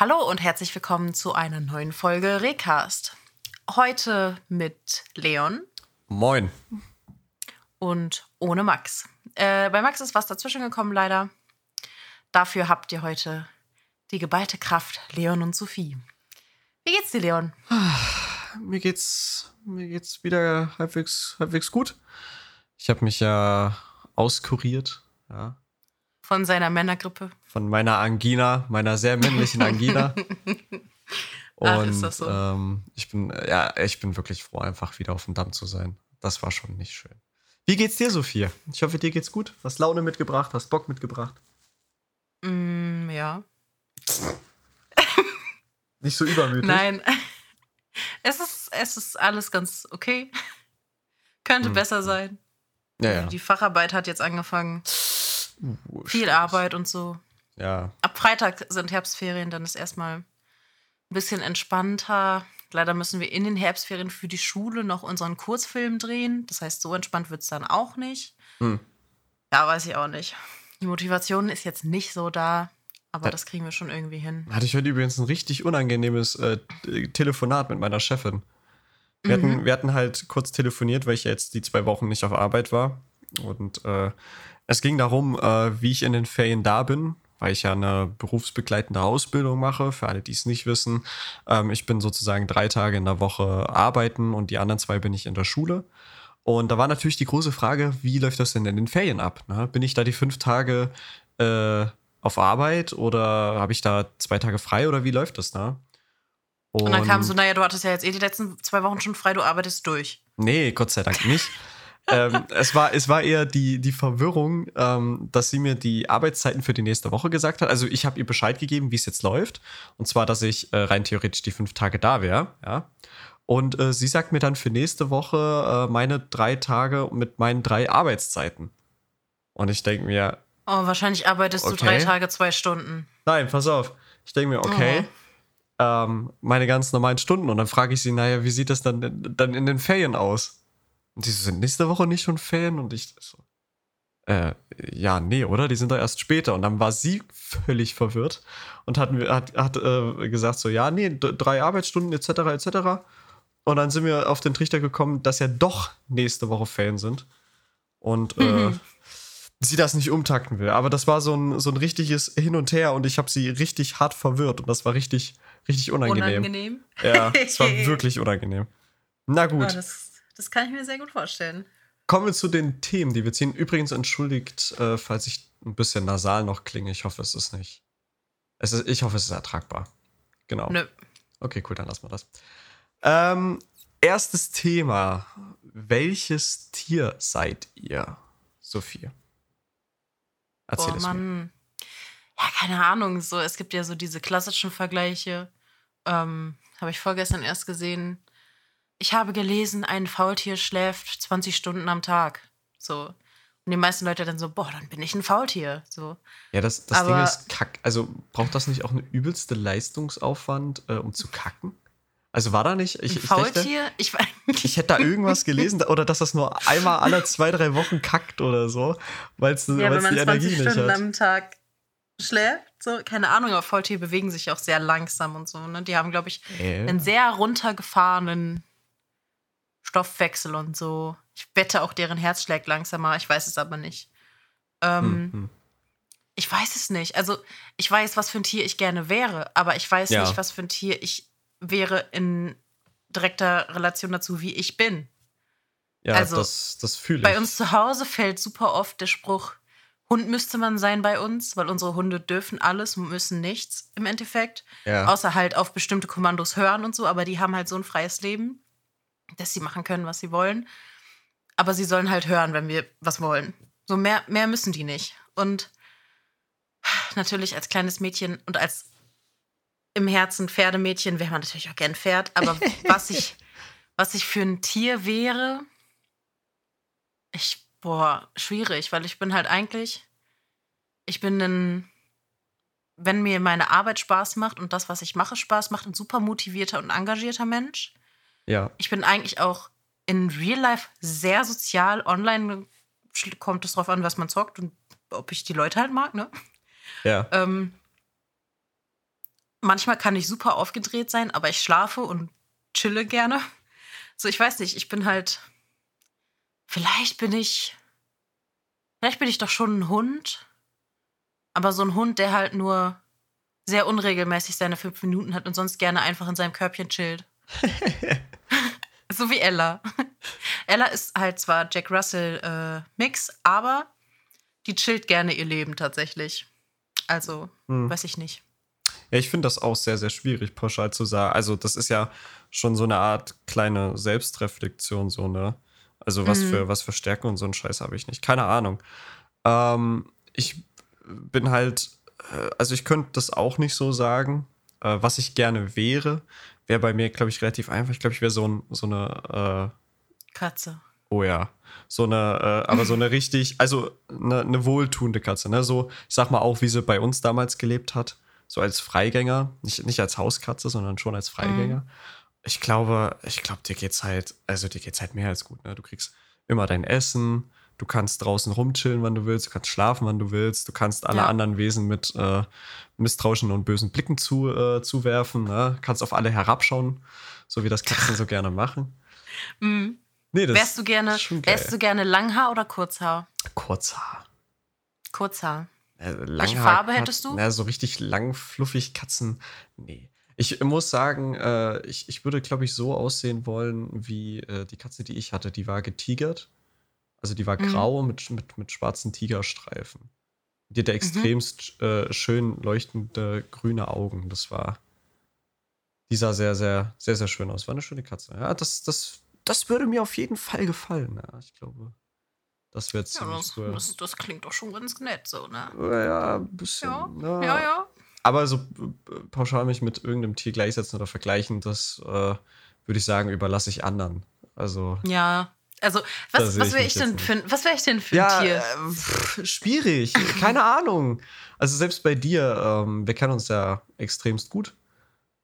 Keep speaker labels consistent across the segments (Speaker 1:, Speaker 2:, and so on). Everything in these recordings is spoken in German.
Speaker 1: Hallo und herzlich willkommen zu einer neuen Folge Recast. Heute mit Leon.
Speaker 2: Moin.
Speaker 1: Und ohne Max. Äh, bei Max ist was dazwischen gekommen, leider. Dafür habt ihr heute die geballte Kraft Leon und Sophie. Wie geht's dir, Leon?
Speaker 2: Mir geht's, mir geht's wieder halbwegs, halbwegs gut. Ich habe mich ja auskuriert, ja.
Speaker 1: Von seiner Männergrippe.
Speaker 2: Von meiner Angina, meiner sehr männlichen Angina. Und
Speaker 1: Ach, ist das so?
Speaker 2: ähm, ich bin, ja, ich bin wirklich froh, einfach wieder auf dem Damm zu sein. Das war schon nicht schön. Wie geht's dir, Sophie? Ich hoffe, dir geht's gut. Hast Laune mitgebracht, hast Bock mitgebracht.
Speaker 1: Mm, ja.
Speaker 2: Nicht so übermütig.
Speaker 1: Nein. Es ist, es ist alles ganz okay. Könnte
Speaker 2: Hm.
Speaker 1: besser sein.
Speaker 2: Ja, ja.
Speaker 1: Die Facharbeit hat jetzt angefangen.
Speaker 2: Uh,
Speaker 1: Viel. Arbeit und so.
Speaker 2: Ja.
Speaker 1: Ab Freitag sind Herbstferien, dann ist erstmal ein bisschen entspannter. Leider müssen wir in den Herbstferien für die Schule noch unseren Kurzfilm drehen. Das heißt, so entspannt wird es dann auch nicht.
Speaker 2: Hm.
Speaker 1: Ja, weiß ich auch nicht. Die Motivation ist jetzt nicht so da, aber
Speaker 2: Ja.
Speaker 1: das kriegen wir schon irgendwie hin.
Speaker 2: Hatte ich heute übrigens ein richtig unangenehmes äh, Telefonat mit meiner Chefin. Wir,
Speaker 1: Mhm.
Speaker 2: hatten, wir hatten halt kurz telefoniert, weil ich ja jetzt die zwei Wochen nicht auf Arbeit war. Und äh, es ging darum, äh, wie ich in den Ferien da bin, weil ich ja eine berufsbegleitende Ausbildung mache. Für alle, die es nicht wissen, ähm, ich bin sozusagen drei Tage in der Woche arbeiten und die anderen zwei bin ich in der Schule. Und da war natürlich die große Frage, wie läuft das denn in den Ferien ab? Ne? Bin ich da die fünf Tage äh, auf Arbeit oder habe ich da zwei Tage frei oder wie läuft das da?
Speaker 1: Und dann kam so, naja, du hattest ja jetzt eh die letzten zwei Wochen schon frei, du arbeitest durch.
Speaker 2: Nee, Gott sei Dank nicht. Ähm, es, war, es war eher die, die Verwirrung, ähm, dass sie mir die Arbeitszeiten für die nächste Woche gesagt hat. Also ich habe ihr Bescheid gegeben, wie es jetzt läuft. Und zwar, dass ich äh, rein theoretisch die fünf Tage da wäre. Ja. Und äh, sie sagt mir dann für nächste Woche äh, meine drei Tage mit meinen drei Arbeitszeiten. Und ich denke mir,
Speaker 1: Oh, wahrscheinlich arbeitest du
Speaker 2: Okay.
Speaker 1: drei Tage, zwei Stunden.
Speaker 2: Nein, pass auf. Ich denke mir, okay, ähm, meine ganz normalen Stunden. Und dann frage ich sie, naja, wie sieht das dann, dann in den Ferien aus? Und die sind nächste Woche nicht schon Ferien? Und ich so, äh, ja, nee, oder? Die sind doch erst später. Und dann war sie völlig verwirrt und hat, hat, hat äh, gesagt so, ja, nee, drei Arbeitsstunden etc. etc. Und dann sind wir auf den Trichter gekommen, dass ja doch nächste Woche Ferien sind. Und äh,
Speaker 1: Mhm.
Speaker 2: sie das nicht umtakten will. Aber das war so ein, so ein richtiges Hin und Her und ich habe sie richtig hart verwirrt und das war richtig, richtig unangenehm.
Speaker 1: Unangenehm.
Speaker 2: Ja, es war wirklich unangenehm. Na
Speaker 1: Oh,
Speaker 2: gut,
Speaker 1: das, das kann ich mir sehr gut vorstellen.
Speaker 2: kommen wir zu den Themen, die wir ziehen. Übrigens entschuldigt, äh, falls ich ein bisschen nasal noch klinge. Ich hoffe, es ist nicht. Es ist, ich hoffe, es ist ertragbar. Genau.
Speaker 1: Nö.
Speaker 2: Okay, cool, dann lassen wir das. Ähm, erstes Thema. Welches Tier seid ihr, Sophie? Erzähl
Speaker 1: Boah,
Speaker 2: es mir.
Speaker 1: Mann. Ja, keine Ahnung. So, es gibt ja so diese klassischen Vergleiche. Ähm, Habe ich vorgestern erst gesehen. Ich habe gelesen, ein Faultier schläft 20 Stunden am Tag. So. Und die meisten Leute dann so, boah, dann bin ich ein Faultier. So.
Speaker 2: Ja, das, das Ding
Speaker 1: Aber-
Speaker 2: ist kack. Also braucht das nicht auch eine übelste Leistungsaufwand, äh, um zu kacken? Also war da nicht? Ich,
Speaker 1: Ein
Speaker 2: ich, dachte,
Speaker 1: Faultier? Ich, weiß
Speaker 2: ich hätte da irgendwas gelesen oder dass das nur einmal alle zwei, drei Wochen kackt oder so, weil es
Speaker 1: ja, wenn
Speaker 2: die
Speaker 1: man 20
Speaker 2: Energie nicht
Speaker 1: Stunden
Speaker 2: hat.
Speaker 1: am Tag schläft. So, keine Ahnung, aber Faultiere bewegen sich auch sehr langsam und so. Ne? Die haben, glaube ich,
Speaker 2: Äh,
Speaker 1: einen sehr runtergefahrenen Stoffwechsel und so. Ich wette auch, deren Herz schlägt langsamer. Ich weiß es aber nicht. Ähm,
Speaker 2: hm, hm.
Speaker 1: Ich weiß es nicht. Also, ich weiß, was für ein Tier ich gerne wäre, aber ich weiß
Speaker 2: Ja.
Speaker 1: nicht, was für ein Tier ich wäre in direkter Relation dazu, wie ich bin.
Speaker 2: Ja,
Speaker 1: also,
Speaker 2: das, das fühle ich.
Speaker 1: Bei uns zu Hause fällt super oft der Spruch, Hund müsste man sein bei uns, weil unsere Hunde dürfen alles und müssen nichts im Endeffekt.
Speaker 2: ja.
Speaker 1: Außer halt auf bestimmte Kommandos hören und so, aber die haben halt so ein freies Leben, dass sie machen können, was sie wollen. Aber sie sollen halt hören, wenn wir was wollen. So mehr, mehr müssen die nicht. Und natürlich als kleines Mädchen und als im Herzen Pferdemädchen wäre man natürlich auch gern Pferd. Aber was ich, was ich für ein Tier wäre, ich, boah, schwierig, weil ich bin halt eigentlich, ich bin ein wenn mir meine Arbeit Spaß macht und das, was ich mache, Spaß macht, ein super motivierter und engagierter Mensch.
Speaker 2: Ja.
Speaker 1: Ich bin eigentlich auch in Real Life sehr sozial. Online kommt es drauf an, was man zockt und ob ich die Leute halt mag, ne?
Speaker 2: Ja.
Speaker 1: Ähm, manchmal kann ich super aufgedreht sein, aber ich schlafe und chille gerne. So, ich weiß nicht, ich bin halt. Vielleicht bin ich. Vielleicht bin ich doch schon ein Hund. Aber so ein Hund, der halt nur sehr unregelmäßig seine fünf Minuten hat und sonst gerne einfach in seinem Körbchen chillt. so wie Ella. Ella ist halt zwar Jack Russell äh, Mix, aber die chillt gerne ihr Leben tatsächlich. Also, hm. weiß ich nicht.
Speaker 2: Ja, ich finde das auch sehr, sehr schwierig, pauschal zu sagen. Also, das ist ja schon so eine Art kleine Selbstreflexion, so, ne? Also, was, mhm. für, was für Stärken und so einen Scheiß habe ich nicht. Keine Ahnung. Ähm, ich bin halt, äh, also, ich könnte das auch nicht so sagen. Äh, was ich gerne wäre, wäre bei mir, glaube ich, relativ einfach. Ich glaube, ich wäre so, ein, so eine.
Speaker 1: Äh, Katze.
Speaker 2: Oh ja. So eine, äh, aber so eine richtig, also eine, eine, wohltuende Katze, ne? So, ich sag mal auch, wie sie bei uns damals gelebt hat so als Freigänger, nicht, nicht als Hauskatze, sondern schon als Freigänger. Mhm. Ich glaube, ich glaube, dir geht's halt, also dir geht's halt mehr als gut. Ne? Du kriegst immer dein Essen, du kannst draußen rumchillen, wann du willst, du kannst schlafen, wann du willst, du kannst alle ja. anderen Wesen mit äh, misstrauischen und bösen Blicken zu, äh, zuwerfen, ne? kannst auf alle herabschauen, so wie das Katzen so gerne machen.
Speaker 1: Mhm. Nee, das wärst du gerne, wärst du gerne Langhaar oder Kurzhaar?
Speaker 2: Kurzhaar.
Speaker 1: Kurzhaar.
Speaker 2: Äh, Welche Farbe hättest du? Na, so richtig lang, fluffig Katzen. Nee. Ich muss sagen, äh, ich, ich würde, glaube ich, so aussehen wollen, wie äh, die Katze, die ich hatte. Die war getigert. Also die war mhm. grau mit, mit, mit schwarzen Tigerstreifen. Die hatte mhm. extremst mhm. äh, schön leuchtende grüne Augen. Das war. Die sah sehr, sehr, sehr, sehr schön aus. War eine schöne Katze. Ja, das, das, das würde mir auf jeden Fall gefallen. Ja, ich glaube. Das wird ziemlich ja,
Speaker 1: das,
Speaker 2: cool.
Speaker 1: Das, das, klingt doch schon ganz nett, so, ne?
Speaker 2: Ja, ein bisschen.
Speaker 1: Ja, ja. ja, ja.
Speaker 2: Aber so pauschal mich mit irgendeinem Tier gleichsetzen oder vergleichen, das äh, würde ich sagen, überlasse ich anderen. Also.
Speaker 1: Ja. Also, was, was wäre ich, denn für, was wär ich denn für ja, ein Tier?
Speaker 2: Äh, pff, schwierig. Keine Ahnung. Also, selbst bei dir, ähm, wir kennen uns ja extremst gut.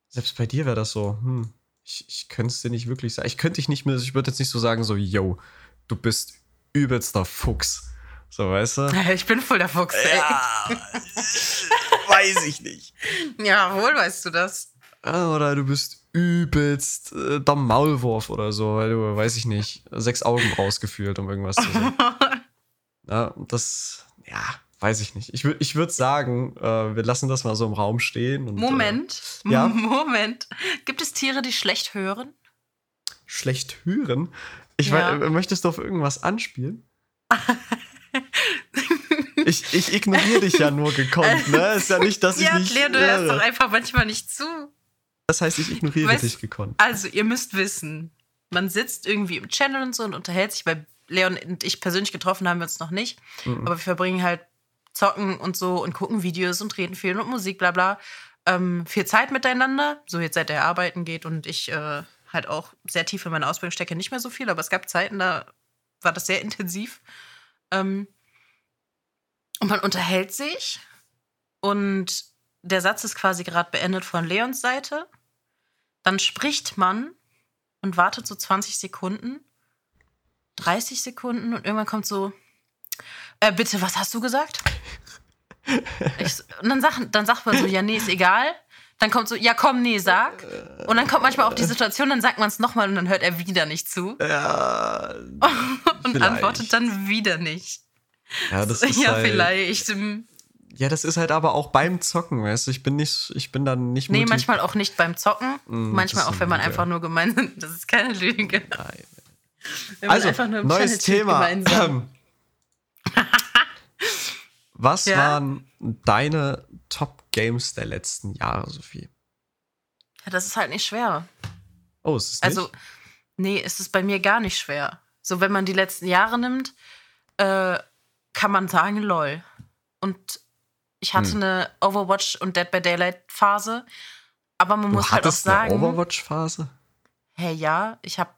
Speaker 2: Selbst bei dir wäre das so, hm, ich, ich könnte es dir nicht wirklich sagen. Ich könnte dich nicht mehr, ich würde jetzt nicht so sagen, so, yo, du bist übelster Fuchs. So, weißt du?
Speaker 1: Ich bin voll der Fuchs, ey. Ja,
Speaker 2: weiß ich nicht.
Speaker 1: Ja, wohl weißt du das.
Speaker 2: Oder du bist übelst äh, der Maulwurf oder so, weil du, weiß ich nicht, sechs Augen rausgefühlt, um irgendwas zu sagen. ja, das, ja, weiß ich nicht. Ich, ich würde sagen, äh, wir lassen das mal so im Raum stehen. Und,
Speaker 1: Moment,
Speaker 2: äh, ja?
Speaker 1: Moment. Gibt es Tiere, die schlecht hören?
Speaker 2: Schlecht hören? Ich ja. weiß, möchtest du auf irgendwas anspielen? ich, ich ignoriere dich ja nur gekonnt, ne? Ist ja nicht, dass ich ja, nicht.
Speaker 1: Ja, du hörst doch einfach manchmal nicht zu.
Speaker 2: Das heißt, ich ignoriere weißt, dich gekonnt.
Speaker 1: Also, ihr müsst wissen, man sitzt irgendwie im Channel und so und unterhält sich. Bei Leon und ich persönlich getroffen haben wir uns noch nicht. Mhm. Aber wir verbringen halt zocken und so und gucken Videos und reden viel und Musik, bla bla. Ähm, viel Zeit miteinander. So jetzt seit er arbeiten geht und ich äh, halt auch sehr tief in meiner Ausbildung stecke, nicht mehr so viel, aber es gab Zeiten, da war das sehr intensiv. Ähm, und man unterhält sich und der Satz ist quasi gerade beendet von Leons Seite. Dann spricht man und wartet so 20 Sekunden, 30 Sekunden und irgendwann kommt so, äh, bitte, was hast du gesagt? Ich, und dann, sag, dann sagt man so, ja, nee, ist egal. Dann kommt so, ja komm, nee, sag. Und dann kommt manchmal auch die Situation, dann sagt man es nochmal und dann hört er wieder nicht zu.
Speaker 2: Ja.
Speaker 1: und vielleicht. antwortet dann wieder nicht.
Speaker 2: Ja, das ist
Speaker 1: ja
Speaker 2: halt,
Speaker 1: vielleicht.
Speaker 2: Ja, das ist halt aber auch beim Zocken, weißt du? Ich bin nicht, ich bin dann nicht
Speaker 1: Nee, manchmal auch nicht beim Zocken. Mm, manchmal auch, wenn man einfach nur gemeinsam. Das ist keine Lüge.
Speaker 2: Nein. also, neues Thema. Was ja? waren deine Top-Games der letzten Jahre, Sophie?
Speaker 1: Ja, das ist halt nicht schwer.
Speaker 2: Oh, ist es
Speaker 1: nicht? Also, nee, ist es bei mir gar nicht schwer. So, wenn man die letzten Jahre nimmt, äh, kann man sagen, lol. Und ich hatte hm. eine Overwatch und Dead by Daylight Phase. Aber man du muss halt auch sagen.
Speaker 2: Eine Overwatch-Phase?
Speaker 1: Hey, ja, ich habe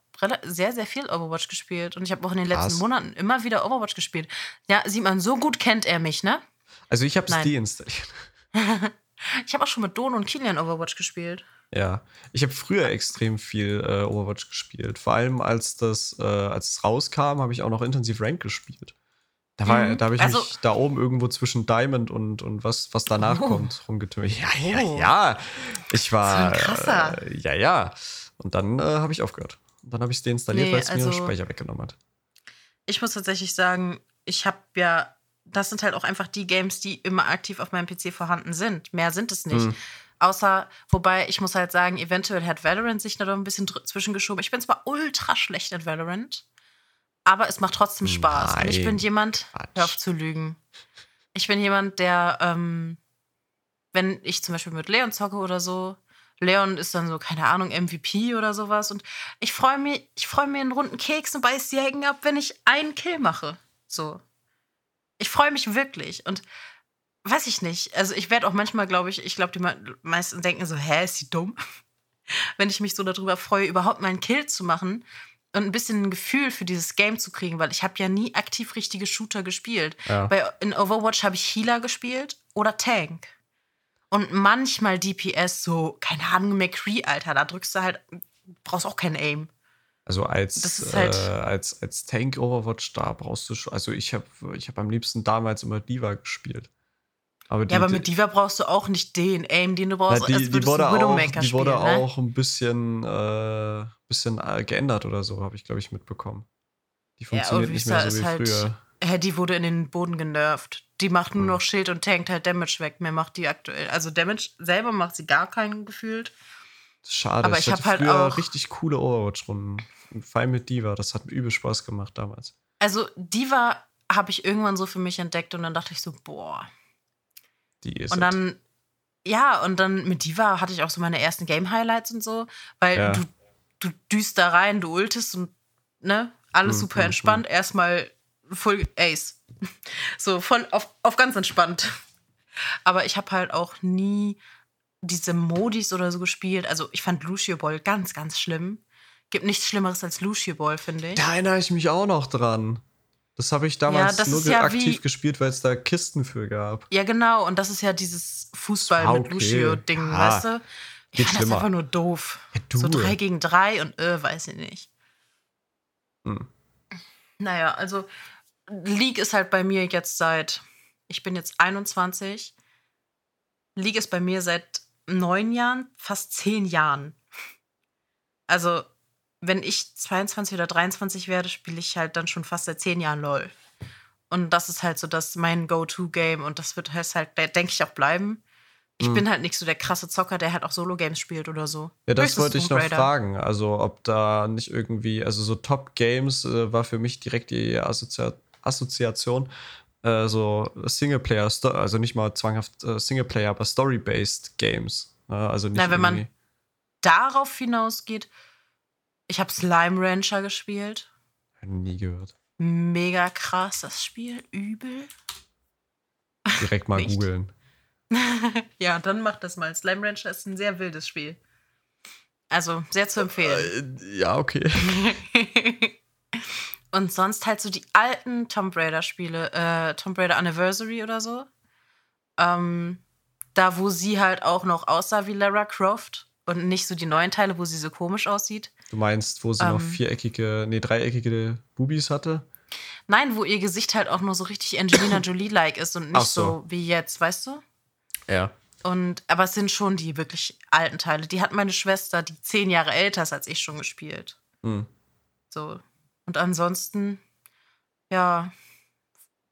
Speaker 1: sehr, sehr viel Overwatch gespielt. Und ich habe auch in den letzten Monaten immer wieder Overwatch gespielt. Ja, sieht man, so gut kennt er mich, ne?
Speaker 2: Also ich habe es deinstalliert.
Speaker 1: ich habe auch schon mit Don und Kilian Overwatch gespielt.
Speaker 2: Ja, ich habe früher extrem viel äh, Overwatch gespielt. Vor allem als das, äh, als es rauskam, habe ich auch noch intensiv Rank gespielt. Da, mhm. da habe ich also, mich da oben irgendwo zwischen Diamond und, und was, was danach oh. kommt rumgetümmelt. Ja, ja, ja. Ich war.
Speaker 1: So krasser.
Speaker 2: Äh, ja, ja. Und dann äh, habe ich aufgehört. Und dann habe ich es deinstalliert,
Speaker 1: Nee,
Speaker 2: weil es mir
Speaker 1: also-
Speaker 2: Speicher weggenommen hat.
Speaker 1: Ich muss tatsächlich sagen, ich habe ja, das sind halt auch einfach die Games, die immer aktiv auf meinem PC vorhanden sind. Mehr sind es nicht.
Speaker 2: Hm.
Speaker 1: Außer, wobei ich muss halt sagen, eventuell hat Valorant sich da doch ein bisschen zwischengeschoben. Ich bin zwar ultra schlecht in Valorant, aber es macht trotzdem Spaß. Und ich bin
Speaker 2: Nein.
Speaker 1: jemand,
Speaker 2: Quatsch.
Speaker 1: hör auf zu lügen. Ich bin jemand, der, ähm, wenn ich zum Beispiel mit Leon zocke oder so, Leon ist dann so, keine Ahnung, MVP oder sowas. Und ich freue mich, ich freue mir einen runden Keks und beiß die Hecken ab, wenn ich einen Kill mache. So. Ich freue mich wirklich. Und weiß ich nicht. Also ich werde auch manchmal, glaube ich, ich glaube, die me- meisten denken so, hä, ist sie dumm? Wenn ich mich so darüber freue, überhaupt mal einen Kill zu machen und ein bisschen ein Gefühl für dieses Game zu kriegen, weil ich habe ja nie aktiv richtige Shooter gespielt.
Speaker 2: Ja.
Speaker 1: Bei, in Overwatch habe ich Healer gespielt oder Tank. Und manchmal DPS, so, keine Ahnung, McCree, Alter, da drückst du halt, brauchst auch kein Aim.
Speaker 2: Also als,
Speaker 1: halt-
Speaker 2: äh, als, als Tank Overwatch, da brauchst du schon. Also ich habe ich hab am liebsten damals immer Diva gespielt. Aber die,
Speaker 1: ja, aber mit Diva brauchst du auch nicht den Aim, den du brauchst,
Speaker 2: na, die,
Speaker 1: als
Speaker 2: die
Speaker 1: würdest
Speaker 2: wurde,
Speaker 1: du
Speaker 2: auch,
Speaker 1: Widowmaker
Speaker 2: die
Speaker 1: spielen.
Speaker 2: wurde
Speaker 1: ne?
Speaker 2: auch ein bisschen, äh, bisschen äh, geändert oder so, habe ich, glaube ich, mitbekommen. Die funktioniert nicht mehr so wie
Speaker 1: halt-
Speaker 2: früher.
Speaker 1: Hä, die wurde in den Boden genervt. Die macht nur
Speaker 2: Hm.
Speaker 1: noch Schild und tankt halt Damage weg. Mehr macht die aktuell. Also Damage selber macht sie gar keinen gefühlt.
Speaker 2: Schade,
Speaker 1: aber
Speaker 2: ich,
Speaker 1: ich
Speaker 2: hatte
Speaker 1: hab halt auch-
Speaker 2: richtig coole Overwatch-Runden. Allem mit Diva, das hat mir übel Spaß gemacht damals.
Speaker 1: Also Diva habe ich irgendwann so für mich entdeckt und dann dachte ich so, boah.
Speaker 2: Die ist
Speaker 1: Und dann, ja, und dann mit Diva hatte ich auch so meine ersten Game-Highlights und so, weil
Speaker 2: Ja.
Speaker 1: du, du düst da rein, du ultest und, ne, alles
Speaker 2: Hm,
Speaker 1: super
Speaker 2: hm,
Speaker 1: entspannt. Erstmal Full Ace. So, voll auf, auf ganz entspannt. Aber ich habe halt auch nie diese Modis oder so gespielt. Also, ich fand Lucio Ball ganz, ganz schlimm. Gibt nichts Schlimmeres als Lucio Ball, finde ich.
Speaker 2: Da erinnere ich mich auch noch dran. Das habe ich damals
Speaker 1: das
Speaker 2: nur
Speaker 1: ja
Speaker 2: aktiv
Speaker 1: wie-
Speaker 2: gespielt, weil es da Kisten für gab.
Speaker 1: Ja, genau. Und das ist ja dieses Fußball
Speaker 2: Ah,
Speaker 1: mit
Speaker 2: okay.
Speaker 1: Lucio-Ding,
Speaker 2: Ah,
Speaker 1: weißt du? Ich
Speaker 2: geht
Speaker 1: fand das
Speaker 2: schlimmer.
Speaker 1: einfach nur doof.
Speaker 2: Ja.
Speaker 1: So drei gegen drei und äh, weiß ich nicht.
Speaker 2: Hm.
Speaker 1: Naja, also League ist halt bei mir jetzt seit, ich bin jetzt 21. League ist bei mir seit neun Jahren, fast zehn Jahren. Also, wenn ich 22 oder 23 werde, spiele ich halt dann schon fast seit zehn Jahren LOL. Und das ist halt so das mein Go-To-Game und das wird halt, halt denke ich, auch bleiben. Ich
Speaker 2: Hm.
Speaker 1: bin halt nicht so der krasse Zocker, der halt auch Solo-Games spielt oder so.
Speaker 2: Ja, das
Speaker 1: Höchstens
Speaker 2: wollte ich noch fragen. Also, ob da nicht irgendwie, also so Top Games äh, war für mich direkt die Assozi Assoziation. Äh, so Singleplayer, also nicht mal zwanghaft äh, Singleplayer, aber Story-based Games. Ne? Also nicht
Speaker 1: Na, wenn man- darauf hinausgeht, ich habe Slime Rancher gespielt.
Speaker 2: nie gehört.
Speaker 1: Mega krass, das Spiel. Übel.
Speaker 2: Direkt mal googeln.
Speaker 1: ja, dann macht das mal. Slime Rancher ist ein sehr wildes Spiel. Also, sehr zu empfehlen.
Speaker 2: Äh, ja, okay.
Speaker 1: Und sonst halt so die alten Tomb Raider-Spiele, äh, Tomb Raider Anniversary oder so. Ähm, da, wo sie halt auch noch aussah wie Lara Croft und nicht so die neuen Teile, wo sie so komisch aussieht.
Speaker 2: Du meinst, wo sie noch
Speaker 1: Ähm.
Speaker 2: viereckige, nee, dreieckige Bubis hatte?
Speaker 1: Nein, wo ihr Gesicht halt auch nur so richtig Angelina Jolie-like ist und nicht
Speaker 2: so.
Speaker 1: so wie jetzt, weißt du?
Speaker 2: Ja.
Speaker 1: Und, aber es sind schon die wirklich alten Teile. Die hat meine Schwester, die zehn Jahre älter ist als ich, schon gespielt.
Speaker 2: Hm.
Speaker 1: So. Und ansonsten, ja,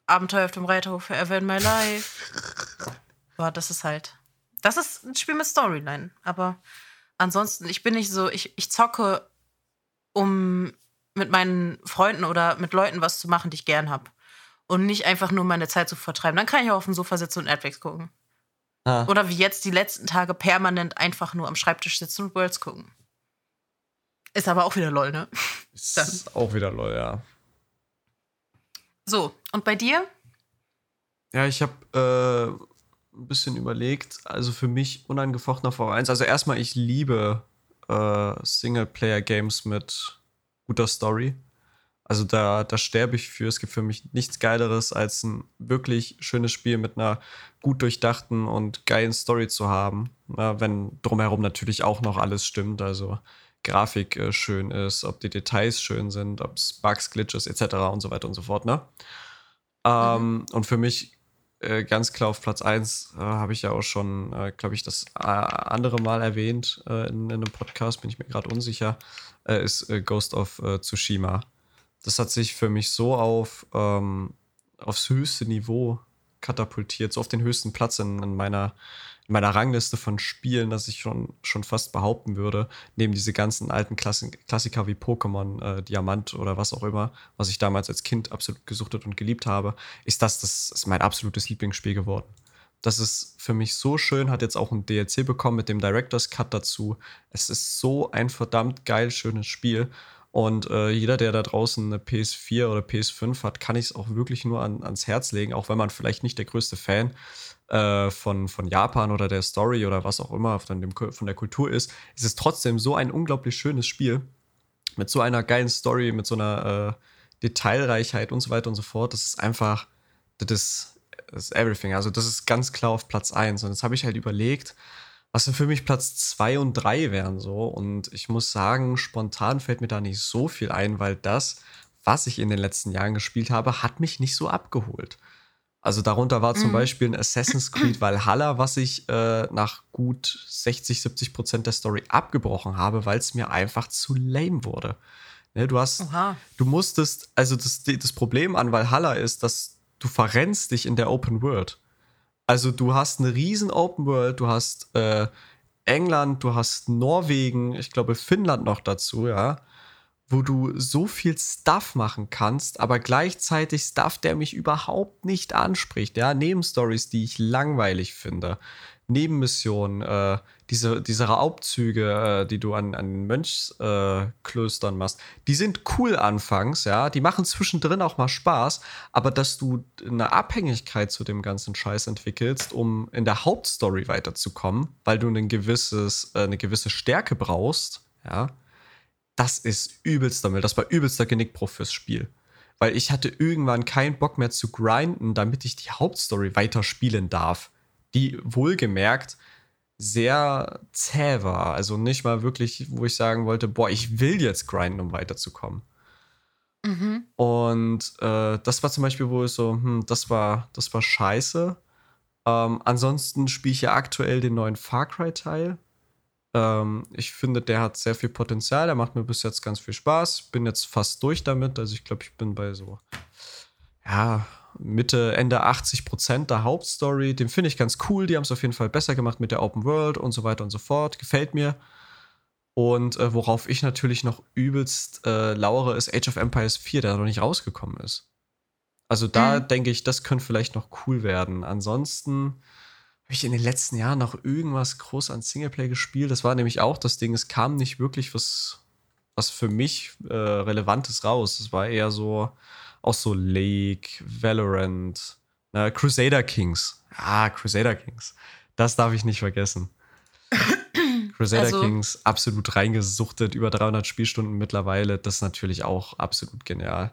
Speaker 1: Abenteuer auf dem Reiterhof Forever in My Life. Boah, das ist halt. Das ist ein Spiel mit Storyline. Aber ansonsten, ich bin nicht so, ich, ich zocke, um mit meinen Freunden oder mit Leuten was zu machen, die ich gern habe. Und nicht einfach nur meine Zeit zu vertreiben. Dann kann ich auch auf dem Sofa sitzen und Netflix gucken.
Speaker 2: Ah.
Speaker 1: Oder wie jetzt die letzten Tage permanent einfach nur am Schreibtisch sitzen und Worlds gucken. Ist aber auch wieder lol, ne?
Speaker 2: Ist auch wieder lol, ja.
Speaker 1: So, und bei dir?
Speaker 2: Ja, ich habe äh, ein bisschen überlegt. Also für mich unangefochtener V1. Also erstmal, ich liebe äh, Singleplayer-Games mit guter Story. Also da, da sterbe ich für. Es gibt für mich nichts Geileres, als ein wirklich schönes Spiel mit einer gut durchdachten und geilen Story zu haben. Ja, wenn drumherum natürlich auch noch alles stimmt. Also Grafik äh, schön ist, ob die Details schön sind, ob es Bugs, Glitches etc. und so weiter und so fort. Ne? Ähm, Und für mich äh, ganz klar auf Platz 1, äh, habe ich ja auch schon, äh, glaube ich, das äh, andere Mal erwähnt äh, in, in, einem Podcast, bin ich mir gerade unsicher, ist Ghost of Tsushima. Das hat sich für mich so auf ähm, aufs höchste Niveau katapultiert, so auf den höchsten Platz in, in meiner in meiner Rangliste von Spielen, dass ich schon, schon fast behaupten würde, neben diese ganzen alten Klassik Klassiker wie Pokémon, äh, Diamant oder was auch immer, was ich damals als Kind absolut gesuchtet und geliebt habe, ist das, das ist mein absolutes Lieblingsspiel geworden. Das ist für mich so schön, hat jetzt auch ein DLC bekommen mit dem Director's Cut dazu. Es ist so ein verdammt geil schönes Spiel. Und äh, jeder, der da draußen eine PS4 oder PS5 hat, kann ich es auch wirklich nur an, ans Herz legen, auch wenn man vielleicht nicht der größte Fan äh, von, von Japan oder der Story oder was auch immer von, dem, von der Kultur ist, ist es trotzdem so ein unglaublich schönes Spiel. Mit so einer geilen Story, mit so einer äh, Detailreichheit und so weiter und so fort. Das ist einfach, das ist, das ist everything. Also, das ist ganz klar auf Platz 1. Und jetzt habe ich halt überlegt, was für mich Platz 2 und 3 wären so. Und ich muss sagen, spontan fällt mir da nicht so viel ein, weil das, was ich in den letzten Jahren gespielt habe, hat mich nicht so abgeholt. Also darunter war zum mhm. Beispiel ein Assassin's Creed Valhalla, was ich äh, nach gut 60, 70 Prozent der Story abgebrochen habe, weil es mir einfach zu lame wurde. Ne, du hast, Oha. du musstest, also das, das Problem an Valhalla ist, dass du verrennst dich in der Open World. Also du hast eine riesen Open World, du hast äh, England, du hast Norwegen, ich glaube Finnland noch dazu, ja wo du so viel Stuff machen kannst, aber gleichzeitig Stuff, der mich überhaupt nicht anspricht. Ja, Nebenstories, die ich langweilig finde. Nebenmissionen, äh, diese, diese Raubzüge, äh, die du an, an Mönchsklöstern äh, machst, die sind cool anfangs, ja, die machen zwischendrin auch mal Spaß, aber dass du eine Abhängigkeit zu dem ganzen Scheiß entwickelst, um in der Hauptstory weiterzukommen, weil du ein gewisses, äh, eine gewisse Stärke brauchst, ja, das ist übelster Müll. Das war übelster Genickbruch fürs Spiel. Weil ich hatte irgendwann keinen Bock mehr zu grinden, damit ich die Hauptstory weiterspielen darf. Die wohlgemerkt sehr zäh war. Also nicht mal wirklich, wo ich sagen wollte, boah, ich will jetzt grinden, um weiterzukommen. Mhm. Und äh, das war zum Beispiel, wo ich so, hm, das war, das war scheiße. Ähm, ansonsten spiele ich ja aktuell den neuen Far Cry-Teil. Ähm, ich finde, der hat sehr viel Potenzial. Der macht mir bis jetzt ganz viel Spaß. Bin jetzt fast durch damit. Also ich glaube, ich bin bei so, ja, Mitte, Ende 80 Prozent der Hauptstory. Den finde ich ganz cool. Die haben es auf jeden Fall besser gemacht mit der Open World und so weiter und so fort. Gefällt mir. Und äh, worauf ich natürlich noch übelst äh, lauere, ist Age of Empires 4, der noch nicht rausgekommen ist. Also da mhm. denke ich, das könnte vielleicht noch cool werden. Ansonsten habe ich in den letzten Jahren noch irgendwas groß an Singleplay gespielt? Das war nämlich auch das Ding, es kam nicht wirklich was, was für mich äh, Relevantes raus. Es war eher so, auch so Lake, Valorant, na, Crusader Kings. Ah, Crusader Kings. Das darf ich nicht vergessen. Crusader also, Kings absolut reingesuchtet, über 300 Spielstunden mittlerweile. Das ist natürlich auch absolut genial.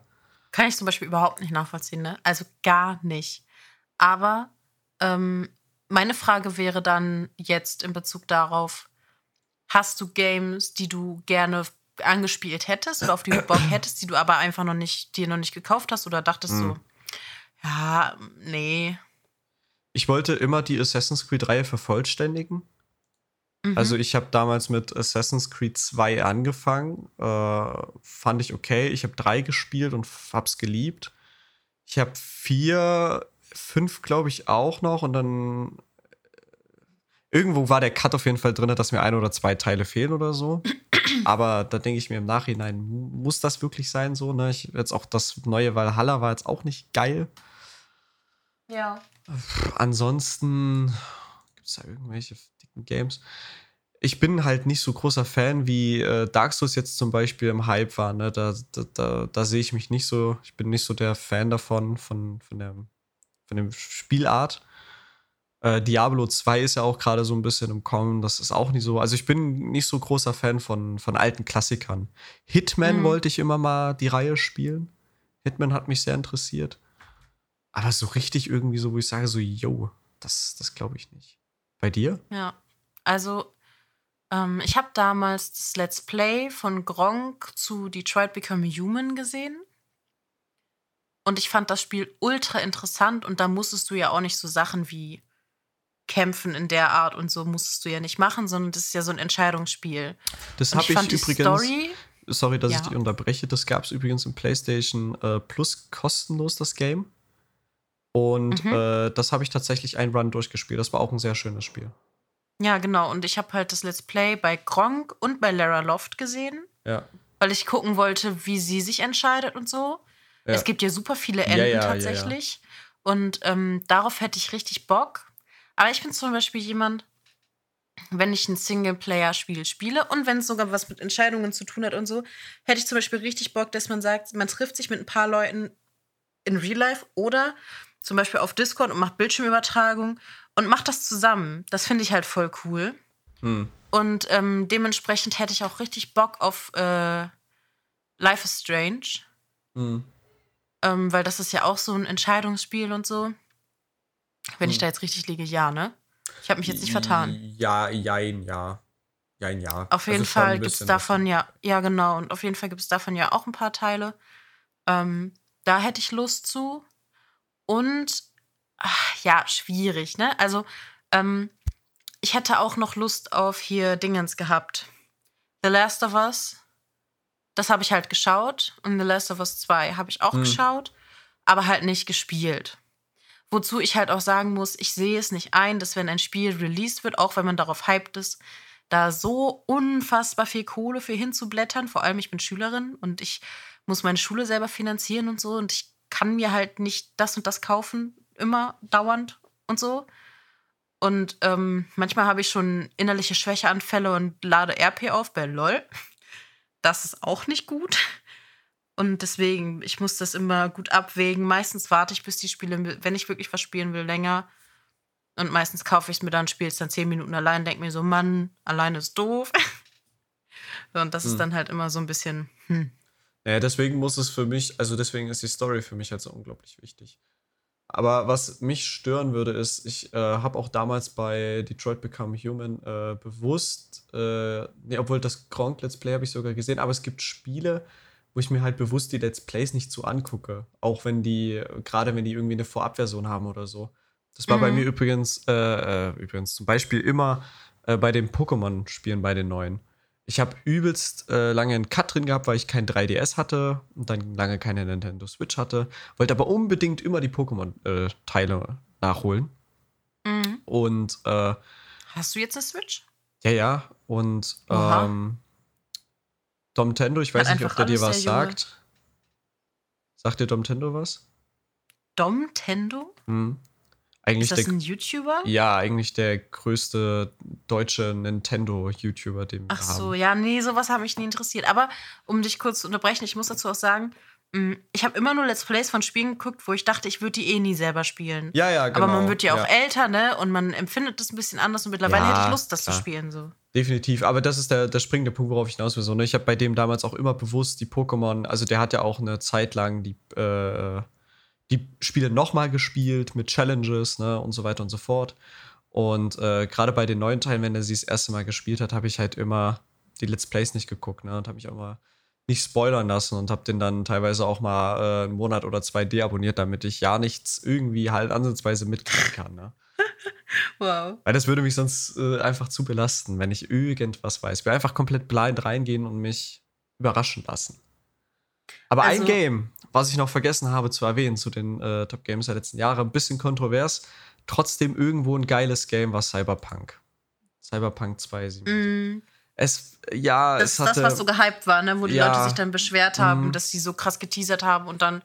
Speaker 1: Kann ich zum Beispiel überhaupt nicht nachvollziehen, ne? Also gar nicht. Aber ähm, meine Frage wäre dann jetzt in Bezug darauf, hast du Games, die du gerne angespielt hättest oder auf die Bock hättest, die du aber einfach noch nicht, dir noch nicht gekauft hast oder dachtest hm. so, ja, nee.
Speaker 2: Ich wollte immer die Assassin's Creed-Reihe vervollständigen. Mhm. Also ich habe damals mit Assassin's Creed 2 angefangen. Äh, fand ich okay. Ich habe drei gespielt und hab's geliebt. Ich habe vier fünf, glaube ich, auch noch. Und dann irgendwo war der Cut auf jeden Fall drin, dass mir ein oder zwei Teile fehlen oder so. Aber da denke ich mir im Nachhinein, muss das wirklich sein so? Ne? Ich, jetzt auch das neue Valhalla war jetzt auch nicht geil.
Speaker 1: Ja.
Speaker 2: Ansonsten gibt es da irgendwelche dicken Games. Ich bin halt nicht so großer Fan, wie äh, Dark Souls jetzt zum Beispiel im Hype war. Ne? Da, da, da, da sehe ich mich nicht so. Ich bin nicht so der Fan davon, von, von der von dem Spielart. Äh, Diablo 2 ist ja auch gerade so ein bisschen im Kommen. Das ist auch nicht so. Also ich bin nicht so großer Fan von, von alten Klassikern. Hitman mhm. wollte ich immer mal die Reihe spielen. Hitman hat mich sehr interessiert. Aber so richtig irgendwie so, wo ich sage, so, yo, das, das glaube ich nicht. Bei dir?
Speaker 1: Ja. Also, ähm, ich habe damals das Let's Play von Gronk zu Detroit Become Human gesehen. Und ich fand das Spiel ultra interessant und da musstest du ja auch nicht so Sachen wie kämpfen in der Art und so musstest du ja nicht machen, sondern das ist ja so ein Entscheidungsspiel.
Speaker 2: Das habe
Speaker 1: ich
Speaker 2: ich, übrigens.
Speaker 1: Story-
Speaker 2: sorry, dass ich
Speaker 1: Ja.
Speaker 2: dich unterbreche. Das gab es übrigens im PlayStation äh, Plus kostenlos, das Game. Und
Speaker 1: Mhm.
Speaker 2: äh, das habe ich tatsächlich einen Run durchgespielt. Das war auch ein sehr schönes Spiel.
Speaker 1: Ja, genau. Und ich habe halt das Let's Play bei Gronk und bei Lara Loft gesehen,
Speaker 2: Ja.
Speaker 1: weil ich gucken wollte, wie sie sich entscheidet und so.
Speaker 2: Ja.
Speaker 1: Es gibt ja super viele Enden
Speaker 2: ja.
Speaker 1: tatsächlich. Und ähm, darauf hätte ich richtig Bock. Aber ich bin zum Beispiel jemand, wenn ich ein Singleplayer-Spiel spiele und wenn es sogar was mit Entscheidungen zu tun hat und so, hätte ich zum Beispiel richtig Bock, dass man sagt, man trifft sich mit ein paar Leuten in Real Life oder zum Beispiel auf Discord und macht Bildschirmübertragung und macht das zusammen. Das finde ich halt voll cool.
Speaker 2: Hm.
Speaker 1: Und ähm, dementsprechend hätte ich auch richtig Bock auf äh, Life is Strange.
Speaker 2: Hm.
Speaker 1: Ähm, weil das ist ja auch so ein Entscheidungsspiel und so. Wenn ich
Speaker 2: Hm.
Speaker 1: da jetzt richtig liege, ja, ne? Ich habe mich jetzt nicht vertan.
Speaker 2: Ja, jein, ja. Jein, ja.
Speaker 1: Auf jeden
Speaker 2: Also
Speaker 1: Fall gibt es davon ja, ja genau, und auf jeden Fall gibt es davon ja auch ein paar Teile. Ähm, da hätte ich Lust zu. Und ach, ja, schwierig, ne? Also, ähm, ich hätte auch noch Lust auf hier Dingens gehabt. The Last of Us. Das habe ich halt geschaut. Und The Last of Us 2 habe ich auch
Speaker 2: Hm.
Speaker 1: geschaut, aber halt nicht gespielt. Wozu ich halt auch sagen muss, ich sehe es nicht ein, dass wenn ein Spiel released wird, auch wenn man darauf hyped ist, da so unfassbar viel Kohle für hinzublättern. Vor allem, ich bin Schülerin und ich muss meine Schule selber finanzieren und so. Und ich kann mir halt nicht das und das kaufen, immer dauernd und so. Und ähm, manchmal habe ich schon innerliche Schwächeanfälle und lade RP auf bei LOL. Das ist auch nicht gut. Und deswegen, ich muss das immer gut abwägen. Meistens warte ich, bis die Spiele, wenn ich wirklich was spielen will, länger. Und meistens kaufe ich es mir dann, spiele es dann zehn Minuten allein, denke mir so, Mann, alleine ist doof. Und das ist
Speaker 2: Hm.
Speaker 1: dann halt immer so ein bisschen, hm.
Speaker 2: Ja, deswegen muss es für mich, also deswegen ist die Story für mich halt so unglaublich wichtig. Aber was mich stören würde, ist, ich äh, habe auch damals bei Detroit Become Human äh, bewusst, äh, nee, obwohl das Gronk Let's Play habe ich sogar gesehen, aber es gibt Spiele, wo ich mir halt bewusst die Let's Plays nicht so angucke. Auch wenn die, gerade wenn die irgendwie eine Vorabversion haben oder so. Das war bei
Speaker 1: Mhm.
Speaker 2: mir übrigens, äh, äh, übrigens zum Beispiel immer äh, bei den Pokémon-Spielen, bei den neuen. Ich habe übelst äh, lange einen Cut drin gehabt, weil ich kein 3DS hatte und dann lange keine Nintendo Switch hatte. Wollte aber unbedingt immer die Pokémon-Teile nachholen.
Speaker 1: Mhm.
Speaker 2: Und äh,
Speaker 1: Hast du jetzt eine Switch?
Speaker 2: ja, ja. Und ähm, Domtendo, ich weiß
Speaker 1: Hat
Speaker 2: nicht, ob der dir was
Speaker 1: der
Speaker 2: sagt. Sagt dir Domtendo was?
Speaker 1: Domtendo?
Speaker 2: Hm. Eigentlich
Speaker 1: Ist das
Speaker 2: der,
Speaker 1: ein YouTuber?
Speaker 2: ja, eigentlich der größte deutsche Nintendo-YouTuber, den wir
Speaker 1: Ach
Speaker 2: haben.
Speaker 1: so, ja, nee, sowas hat mich nie interessiert. Aber um dich kurz zu unterbrechen, ich muss dazu auch sagen, ich habe immer nur Let's Plays von Spielen geguckt, wo ich dachte, ich würde die eh nie selber spielen.
Speaker 2: Ja, ja, genau.
Speaker 1: Aber man wird ja auch älter, ne? Und man empfindet das ein bisschen anders und mittlerweile
Speaker 2: Ja,
Speaker 1: hätte ich Lust, das
Speaker 2: klar.
Speaker 1: zu spielen. So.
Speaker 2: Definitiv, aber das ist der, der springende Punkt, worauf ich hinaus will. So, ne? Ich habe bei dem damals auch immer bewusst die Pokémon, also der hat ja auch eine Zeit lang die, äh, die Spiele nochmal gespielt mit Challenges ne? und so weiter und so fort. Und äh, gerade bei den neuen Teilen, wenn er sie das erste Mal gespielt hat, habe ich halt immer die Let's Plays nicht geguckt ne? und habe mich auch mal nicht spoilern lassen und habe den dann teilweise auch mal äh, einen Monat oder zwei deabonniert, damit ich ja nichts irgendwie halt ansatzweise mitkriegen kann. Ne?
Speaker 1: Wow.
Speaker 2: Weil das würde mich sonst äh, einfach zu belasten, wenn ich irgendwas weiß. Ich will einfach komplett blind reingehen und mich überraschen lassen. Aber ein
Speaker 1: Also-
Speaker 2: Game, was ich noch vergessen habe zu erwähnen zu den äh, Top Games der letzten Jahre, ein bisschen kontrovers, trotzdem irgendwo ein geiles Game war Cyberpunk. Cyberpunk 2.7.
Speaker 1: Mm,
Speaker 2: Es, ja,
Speaker 1: das
Speaker 2: es
Speaker 1: ist
Speaker 2: hatte,
Speaker 1: das, was so gehypt war, ne? Wo die
Speaker 2: Ja.
Speaker 1: Leute sich dann beschwert haben,
Speaker 2: Mhm.
Speaker 1: dass sie so krass geteasert haben und dann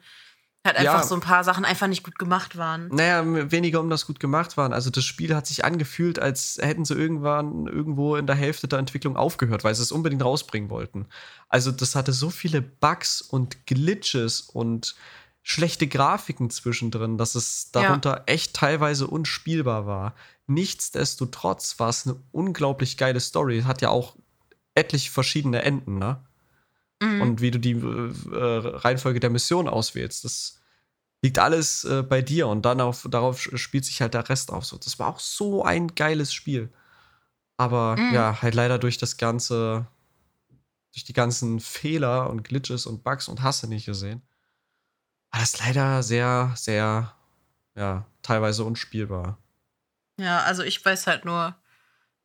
Speaker 1: halt
Speaker 2: Ja.
Speaker 1: einfach so ein paar Sachen einfach nicht gut gemacht waren.
Speaker 2: Naja, weniger um das gut gemacht waren. Also das Spiel hat sich angefühlt, als hätten sie irgendwann irgendwo in der Hälfte der Entwicklung aufgehört, weil sie es unbedingt rausbringen wollten. Also das hatte so viele Bugs und Glitches und schlechte Grafiken zwischendrin, dass es
Speaker 1: Ja.
Speaker 2: darunter echt teilweise unspielbar war. Nichtsdestotrotz war es eine unglaublich geile Story. Hat ja auch etliche verschiedene Enden, ne?
Speaker 1: Mhm.
Speaker 2: und wie du die äh, äh, Reihenfolge der Mission auswählst. Das liegt alles äh, bei dir und dann auf, darauf spielt sich halt der Rest auf. So, das war auch so ein geiles Spiel. Aber
Speaker 1: Mhm.
Speaker 2: ja, halt leider durch das ganze, durch die ganzen Fehler und Glitches und Bugs und Hasse nicht gesehen. war das leider sehr, sehr, ja, teilweise unspielbar.
Speaker 1: Ja, also ich weiß halt nur,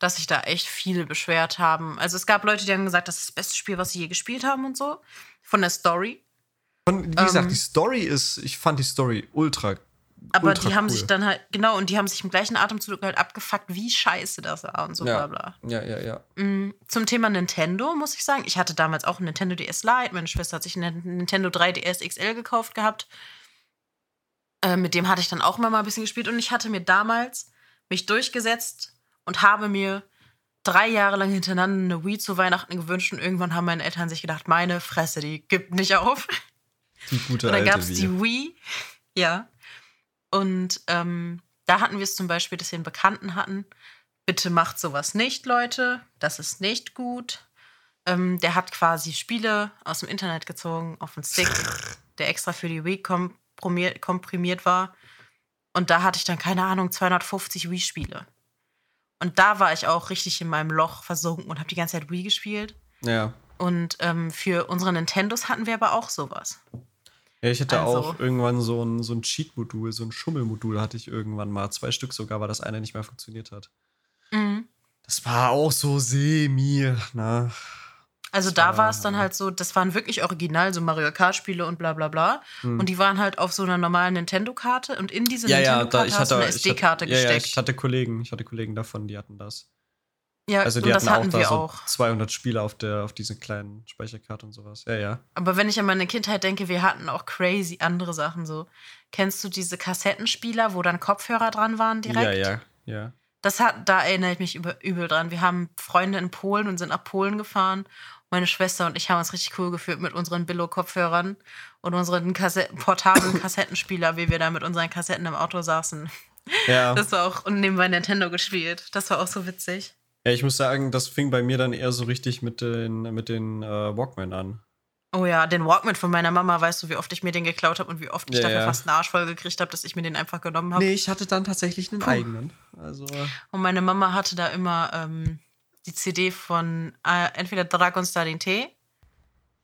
Speaker 1: dass sich da echt viele beschwert haben. Also es gab Leute, die haben gesagt, das ist das beste Spiel, was sie je gespielt haben und so. Von der Story.
Speaker 2: Und wie gesagt, ähm, die Story ist, ich fand die Story ultra.
Speaker 1: Aber
Speaker 2: ultra
Speaker 1: die haben
Speaker 2: cool.
Speaker 1: sich dann halt, genau, und die haben sich im gleichen Atemzug halt abgefuckt, wie scheiße das war und so
Speaker 2: ja.
Speaker 1: bla bla.
Speaker 2: Ja, ja, ja.
Speaker 1: Mm, Zum Thema Nintendo muss ich sagen, ich hatte damals auch ein Nintendo DS Lite. Meine Schwester hat sich einen Nintendo 3DS XL gekauft gehabt. Äh, mit dem hatte ich dann auch immer mal ein bisschen gespielt und ich hatte mir damals mich durchgesetzt und habe mir drei Jahre lang hintereinander eine Wii zu Weihnachten gewünscht und irgendwann haben meine Eltern sich gedacht, meine Fresse, die gibt nicht auf.
Speaker 2: Die gute
Speaker 1: Und dann gab es die Wii, ja. Und ähm, da hatten wir es zum Beispiel, dass wir einen Bekannten hatten. Bitte macht sowas nicht, Leute. Das ist nicht gut. Ähm, der hat quasi Spiele aus dem Internet gezogen auf den Stick, der extra für die Wii komprimiert, komprimiert war. Und da hatte ich dann, keine Ahnung, 250 Wii-Spiele. Und da war ich auch richtig in meinem Loch versunken und habe die ganze Zeit Wii gespielt.
Speaker 2: Ja.
Speaker 1: Und ähm, für unsere Nintendos hatten wir aber auch sowas.
Speaker 2: Ja, ich hatte
Speaker 1: Also-
Speaker 2: auch irgendwann so ein, so ein Cheat-Modul, so ein Schummelmodul hatte ich irgendwann mal. Zwei Stück sogar, weil das eine nicht mehr funktioniert hat.
Speaker 1: Mhm.
Speaker 2: Das war auch so semi, ne?
Speaker 1: Also da
Speaker 2: war-
Speaker 1: war es dann halt so, das waren wirklich original, so Mario Kart-Spiele und bla bla bla.
Speaker 2: Hm.
Speaker 1: Und die waren halt auf so einer normalen Nintendo-Karte und in diese
Speaker 2: Ja, ja,
Speaker 1: Nintendo-Karte
Speaker 2: ich
Speaker 1: hast du eine SD-Karte
Speaker 2: ja, ja,
Speaker 1: gesteckt.
Speaker 2: ich hatte Kollegen, ich hatte Kollegen davon, die hatten das.
Speaker 1: Ja,
Speaker 2: Also
Speaker 1: und
Speaker 2: die hatten auch da so
Speaker 1: auch.
Speaker 2: 200 Spiele auf der, auf dieser kleinen Speicherkarte und sowas. Ja, ja.
Speaker 1: Aber wenn ich an meine Kindheit denke, wir hatten auch crazy andere Sachen so. Kennst du diese Kassettenspieler, wo dann Kopfhörer dran waren direkt?
Speaker 2: Ja, ja, ja.
Speaker 1: Das hat, da erinnere ich mich übel dran. Wir haben Freunde in Polen und sind nach Polen gefahren. Meine Schwester und ich haben uns richtig cool gefühlt mit unseren Billo-Kopfhörern und unseren Kassetten, portablen Kassettenspieler, wie wir da mit unseren Kassetten im Auto saßen.
Speaker 2: Ja.
Speaker 1: Das war auch und nebenbei Nintendo gespielt. Das war auch so witzig.
Speaker 2: ja, ich muss sagen, das fing bei mir dann eher so richtig mit den, mit den äh, Walkman an.
Speaker 1: Oh ja, den Walkman von meiner Mama, weißt du, wie oft ich mir den geklaut habe und wie oft ich
Speaker 2: Ja,
Speaker 1: dafür
Speaker 2: ja.
Speaker 1: fast einen Arsch voll gekriegt habe, dass ich mir den einfach genommen habe.
Speaker 2: Nee, ich hatte dann tatsächlich einen eigenen. Also,
Speaker 1: Und meine Mama hatte da immer ähm, die CD von äh, entweder Dragon Star T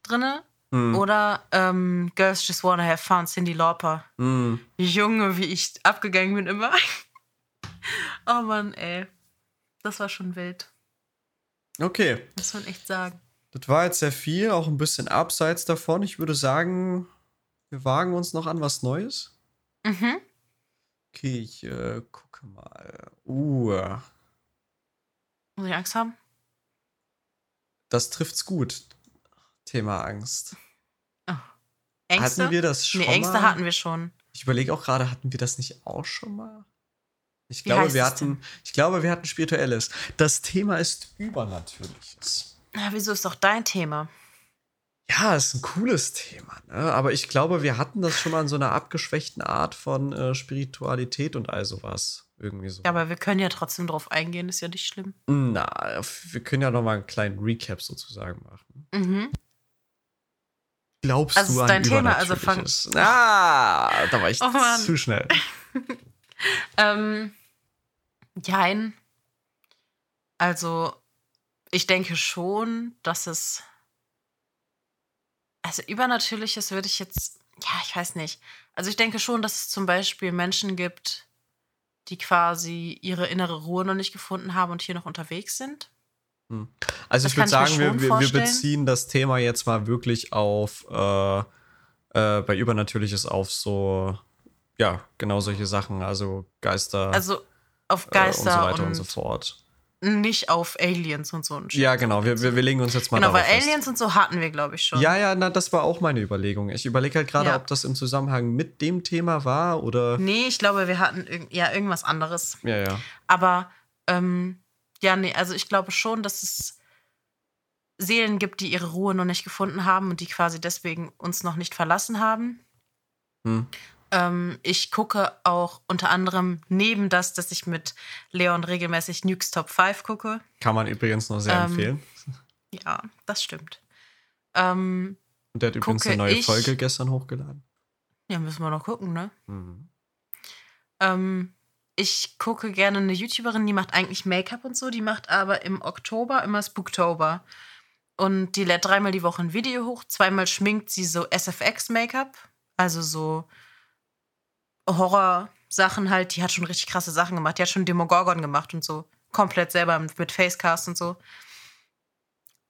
Speaker 1: drinne
Speaker 2: hm,
Speaker 1: oder ähm, Girls Just Wanna Have Fun, Cindy Lauper.
Speaker 2: hm.
Speaker 1: Junge, wie ich abgegangen bin immer. oh Mann, ey. Das war schon wild.
Speaker 2: Okay,
Speaker 1: Muss man echt sagen.
Speaker 2: das war jetzt sehr viel, auch ein bisschen abseits davon. Ich würde sagen, wir wagen uns noch an was Neues.
Speaker 1: Mhm.
Speaker 2: Okay, ich äh, gucke mal. Uh,
Speaker 1: Muss ich Angst haben?
Speaker 2: das trifft's gut. Thema Angst.
Speaker 1: Ängste?
Speaker 2: Hatten wir das schon
Speaker 1: nee, Ängste
Speaker 2: mal?
Speaker 1: hatten wir schon.
Speaker 2: Ich überlege auch gerade, hatten wir das nicht auch schon mal? Ich
Speaker 1: Wie
Speaker 2: glaube, wir hatten, ich glaube, wir hatten spirituelles. Das Thema ist übernatürliches.
Speaker 1: Na, wieso ist doch dein Thema?
Speaker 2: Ja, ist ein cooles Thema, ne? Aber ich glaube, wir hatten das schon mal in so einer abgeschwächten Art von äh, Spiritualität und all sowas. Irgendwie so.
Speaker 1: Ja, aber wir können ja trotzdem drauf eingehen, ist ja nicht schlimm.
Speaker 2: Na, wir können ja noch mal einen kleinen Recap sozusagen machen.
Speaker 1: Mhm.
Speaker 2: Glaubst
Speaker 1: Also
Speaker 2: du an
Speaker 1: dein Thema, also fang-?
Speaker 2: Ah, da war ich
Speaker 1: Oh
Speaker 2: zu schnell.
Speaker 1: Ähm, jein. Also, ich denke schon, dass es. Also, Übernatürliches würde ich jetzt. Ja, ich weiß nicht. Also, ich denke schon, dass es zum Beispiel Menschen gibt, die quasi ihre innere Ruhe noch nicht gefunden haben und hier noch unterwegs sind.
Speaker 2: Also
Speaker 1: Das
Speaker 2: ich würde
Speaker 1: ich
Speaker 2: sagen,
Speaker 1: mir
Speaker 2: wir, wir, wir beziehen das Thema jetzt mal wirklich auf äh, äh, bei Übernatürliches auf so, ja, genau solche Sachen, also Geister
Speaker 1: Also, auf
Speaker 2: äh, und so
Speaker 1: Geister
Speaker 2: weiter und,
Speaker 1: und,
Speaker 2: so fort.
Speaker 1: Nicht auf Aliens und so ein.
Speaker 2: Ja, genau, wir, wir, wir legen uns jetzt mal
Speaker 1: Genau, weil
Speaker 2: fest.
Speaker 1: Aliens und so hatten wir, glaube ich, schon.
Speaker 2: Ja, ja, na, das war auch meine Überlegung. Ich überlege halt gerade,
Speaker 1: Ja.
Speaker 2: ob das im Zusammenhang mit dem Thema war oder.
Speaker 1: Nee, ich glaube, wir hatten irg ja irgendwas anderes.
Speaker 2: Ja, ja.
Speaker 1: Aber ähm, ja, nee, also ich glaube schon, dass es Seelen gibt, die ihre Ruhe noch nicht gefunden haben und die quasi deswegen uns noch nicht verlassen haben.
Speaker 2: Hm.
Speaker 1: Ähm, ich gucke auch unter anderem neben das, dass ich mit Leon regelmäßig Nukes Top 5 gucke.
Speaker 2: Kann man übrigens noch sehr
Speaker 1: Ähm,
Speaker 2: empfehlen.
Speaker 1: Ja, das stimmt. Ähm,
Speaker 2: Und der hat übrigens eine neue
Speaker 1: ich-
Speaker 2: Folge gestern hochgeladen.
Speaker 1: ja, müssen wir noch gucken, ne?
Speaker 2: Mhm.
Speaker 1: Ähm, ich gucke gerne eine YouTuberin, die macht eigentlich Make-up und so, die macht aber im Oktober immer Spooktober. Und die lädt dreimal die Woche ein Video hoch, zweimal schminkt sie so SFX-Make-up, Also so Horror-Sachen halt, die hat schon richtig krasse Sachen gemacht. Die hat schon Demogorgon gemacht und so. Komplett selber mit Facecast und so.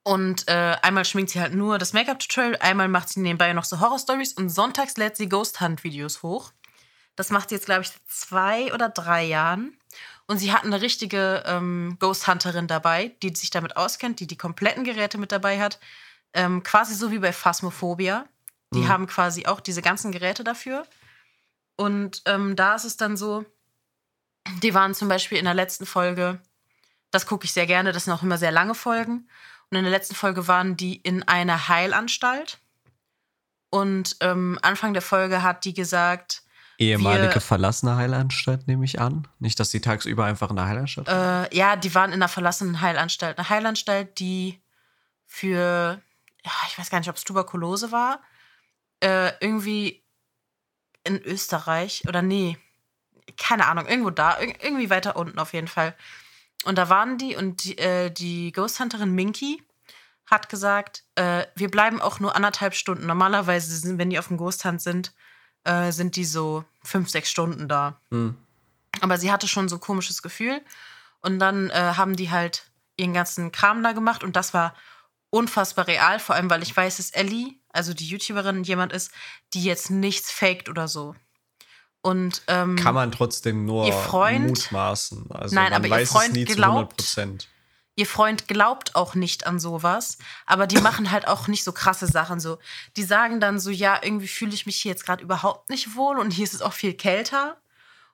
Speaker 1: Und äh, einmal schminkt sie halt nur das Make-up-Tutorial, einmal macht sie nebenbei noch so Horror-Stories und sonntags lädt sie Ghost Hunt-Videos hoch. Das macht sie jetzt, glaube ich, seit zwei oder drei Jahren. Und sie hat eine richtige ähm, Ghost Hunterin dabei, die sich damit auskennt, die die kompletten Geräte mit dabei hat. Ähm, quasi so wie bei Phasmophobia. Die mhm. haben quasi auch diese ganzen Geräte dafür. Und ähm, da ist es dann so, die waren zum Beispiel in der letzten Folge, das gucke ich sehr gerne, das sind auch immer sehr lange Folgen. Und in der letzten Folge waren die in einer Heilanstalt. Und ähm, Anfang der Folge hat die gesagt,
Speaker 2: Ehemalige wir, verlassene Heilanstalt, nehme ich an. Nicht, dass die tagsüber einfach in der Heilanstalt
Speaker 1: waren. Äh, ja, die waren in einer verlassenen Heilanstalt. Eine Heilanstalt, die für, ich weiß gar nicht, ob es Tuberkulose war, äh, irgendwie in Österreich oder nee, keine Ahnung, irgendwo da, irgendwie weiter unten auf jeden Fall. Und da waren die und die, äh, die Ghost Hunterin Minky hat gesagt, äh, wir bleiben auch nur anderthalb Stunden. Normalerweise, sind, wenn die auf dem Ghost Hunt sind, äh, sind die so fünf, sechs Stunden da. Mhm. Aber sie hatte schon so ein komisches Gefühl. Und dann äh, haben die halt ihren ganzen Kram da gemacht und das war unfassbar real, vor allem weil ich weiß, dass Ellie also die YouTuberin, jemand ist, die jetzt nichts faked oder so. Und ähm,
Speaker 2: kann man trotzdem nur
Speaker 1: ihr Freund,
Speaker 2: mutmaßen. Also
Speaker 1: nein, aber ihr Freund glaubt, ihr Freund glaubt auch nicht an sowas, aber die machen halt auch nicht so krasse Sachen. So, die sagen dann so, ja, irgendwie fühle ich mich hier jetzt gerade überhaupt nicht wohl und hier ist es auch viel kälter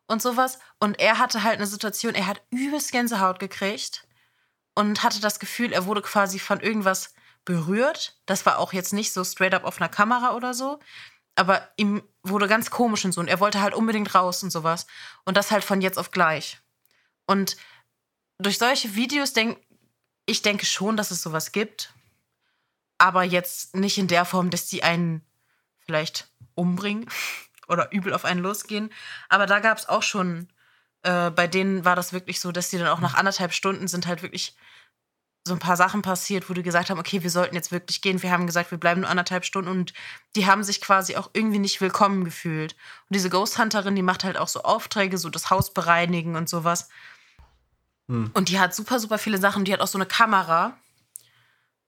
Speaker 1: und sowas. Und er hatte halt eine Situation, er hat übelst Gänsehaut gekriegt und hatte das Gefühl, er wurde quasi von irgendwas berührt. Das war auch jetzt nicht so straight up auf einer Kamera oder so. Aber ihm wurde ganz komisch und so. Und er wollte halt unbedingt raus und sowas. Und das halt von jetzt auf gleich. Und durch solche Videos denke ich denke schon, dass es sowas gibt. Aber jetzt nicht in der Form, dass die einen vielleicht umbringen oder übel auf einen losgehen. Aber da gab es auch schon, äh, bei denen war das wirklich so, dass die dann auch nach anderthalb Stunden sind halt wirklich so ein paar Sachen passiert, wo die gesagt haben, okay, wir sollten jetzt wirklich gehen. Wir haben gesagt, wir bleiben nur anderthalb Stunden und die haben sich quasi auch irgendwie nicht willkommen gefühlt. Und diese Ghost Hunterin, die macht halt auch so Aufträge, so das Haus bereinigen und sowas. Hm. Und die hat super, super viele Sachen. Die hat auch so eine Kamera,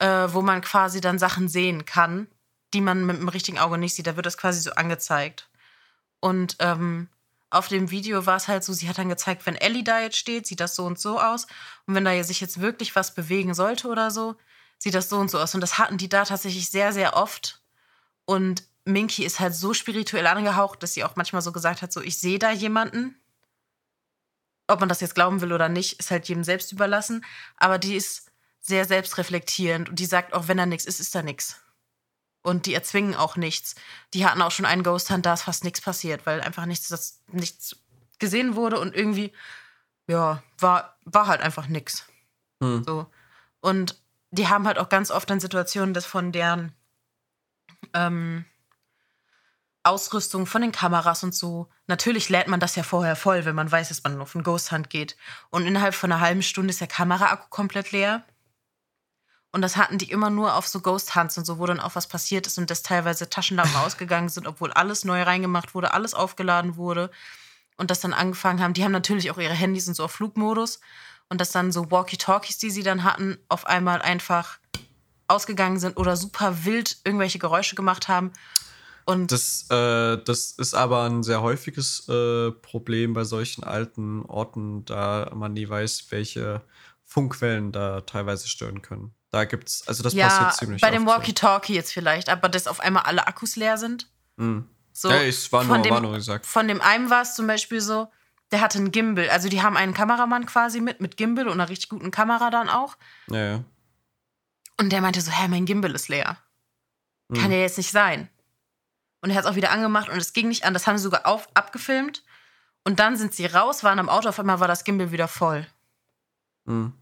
Speaker 1: äh, wo man quasi dann Sachen sehen kann, die man mit dem richtigen Auge nicht sieht. Da wird das quasi so angezeigt. Und ähm, auf dem Video war es halt so, sie hat dann gezeigt, wenn Ellie da jetzt steht, sieht das so und so aus. Und wenn da sich jetzt wirklich was bewegen sollte oder so, sieht das so und so aus. Und das hatten die da tatsächlich sehr, sehr oft. Und Minky ist halt so spirituell angehaucht, dass sie auch manchmal so gesagt hat, so ich sehe da jemanden. Ob man das jetzt glauben will oder nicht, ist halt jedem selbst überlassen. Aber die ist sehr selbstreflektierend und die sagt auch, wenn da nichts ist, ist da nichts und die erzwingen auch nichts. Die hatten auch schon einen Ghost Hunt, da ist fast nichts passiert, weil einfach nichts, das, nichts gesehen wurde und irgendwie, ja, war, war halt einfach nichts. Hm. So. Und die haben halt auch ganz oft dann Situationen, dass von deren ähm, Ausrüstung, von den Kameras und so, natürlich lädt man das ja vorher voll, wenn man weiß, dass man auf einen Ghost Hunt geht. Und innerhalb von einer halben Stunde ist der Kameraakku komplett leer. Und das hatten die immer nur auf so Ghost Hunts und so, wo dann auch was passiert ist und dass teilweise Taschenlampen ausgegangen sind, obwohl alles neu reingemacht wurde, alles aufgeladen wurde. Und das dann angefangen haben. Die haben natürlich auch ihre Handys und so auf Flugmodus. Und dass dann so Walkie-Talkies, die sie dann hatten, auf einmal einfach ausgegangen sind oder super wild irgendwelche Geräusche gemacht haben. Und
Speaker 2: das, äh, das ist aber ein sehr häufiges äh, Problem bei solchen alten Orten, da man nie weiß, welche Funkwellen da teilweise stören können. Da gibt's, also das
Speaker 1: ja,
Speaker 2: passiert ziemlich
Speaker 1: Bei dem Walkie-Talkie jetzt vielleicht, aber dass auf einmal alle Akkus leer sind.
Speaker 2: Mhm. So, ja, ich war nur,
Speaker 1: dem,
Speaker 2: war nur gesagt.
Speaker 1: Von dem einen war es zum Beispiel so, der hatte einen Gimbal. Also die haben einen Kameramann quasi mit, mit Gimbal und einer richtig guten Kamera dann auch.
Speaker 2: Ja, ja.
Speaker 1: Und der meinte so, hä, mein Gimbal ist leer. Mhm. Kann ja jetzt nicht sein. Und er hat es auch wieder angemacht und es ging nicht an. Das haben sie sogar auf, abgefilmt. Und dann sind sie raus, waren am Auto, auf einmal war das Gimbal wieder voll. Mhm.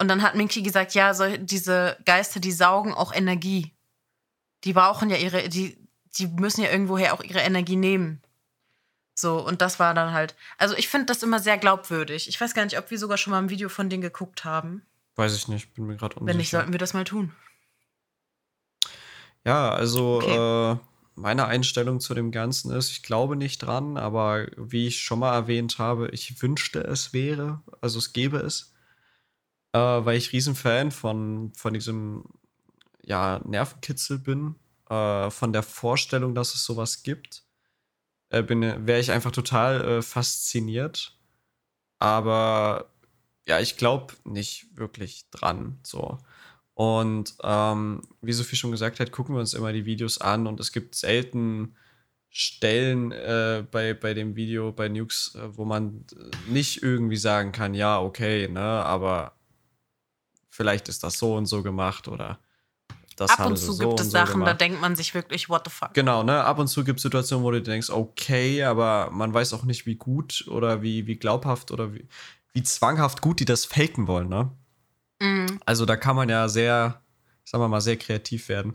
Speaker 1: Und dann hat Minky gesagt, ja, so, diese Geister, die saugen auch Energie. Die brauchen ja ihre, die, die müssen ja irgendwoher auch ihre Energie nehmen. So, und das war dann halt. Also ich finde das immer sehr glaubwürdig. Ich weiß gar nicht, ob wir sogar schon mal ein Video von denen geguckt haben.
Speaker 2: Weiß ich nicht, bin mir gerade unsicher.
Speaker 1: Wenn nicht, sollten wir das mal tun.
Speaker 2: Ja, also okay. äh, meine Einstellung zu dem Ganzen ist, ich glaube nicht dran, aber wie ich schon mal erwähnt habe, ich wünschte, es wäre, also es gäbe es, äh, weil ich Riesenfan von, von diesem ja, Nervenkitzel bin, äh, von der Vorstellung, dass es sowas gibt, äh, wäre ich einfach total äh, fasziniert. Aber ja, ich glaube nicht wirklich dran. So. Und ähm, wie Sophie schon gesagt hat, gucken wir uns immer die Videos an und es gibt selten Stellen äh, bei, bei dem Video, bei Nukes, äh, wo man nicht irgendwie sagen kann, ja, okay, ne, aber vielleicht ist das so und so gemacht oder das
Speaker 1: ab und zu so gibt es Sachen, so da denkt man sich wirklich, what the fuck.
Speaker 2: Genau, ne? Ab und zu gibt es Situationen, wo du denkst, okay, aber man weiß auch nicht, wie gut oder wie, wie glaubhaft oder wie, wie zwanghaft gut die das faken wollen, ne? Mhm. Also da kann man ja sehr, sagen wir mal, sehr kreativ werden.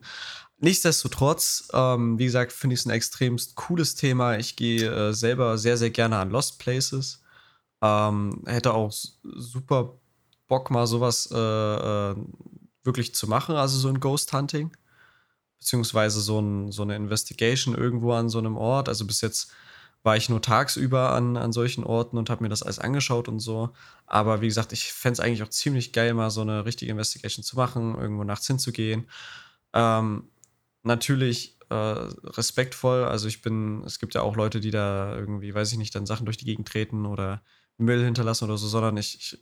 Speaker 2: Nichtsdestotrotz, ähm, wie gesagt, finde ich es ein extremst cooles Thema. Ich gehe äh, selber sehr, sehr gerne an Lost Places. Ähm, hätte auch super Bock, mal sowas äh, äh, wirklich zu machen, also so ein Ghost Hunting. Beziehungsweise so, ein, so eine Investigation irgendwo an so einem Ort. Also bis jetzt war ich nur tagsüber an, an solchen Orten und habe mir das alles angeschaut und so. Aber wie gesagt, ich fände es eigentlich auch ziemlich geil, mal so eine richtige Investigation zu machen, irgendwo nachts hinzugehen. Ähm, natürlich äh, respektvoll. Also ich bin, es gibt ja auch Leute, die da irgendwie, weiß ich nicht, dann Sachen durch die Gegend treten oder Müll hinterlassen oder so, sondern ich, ich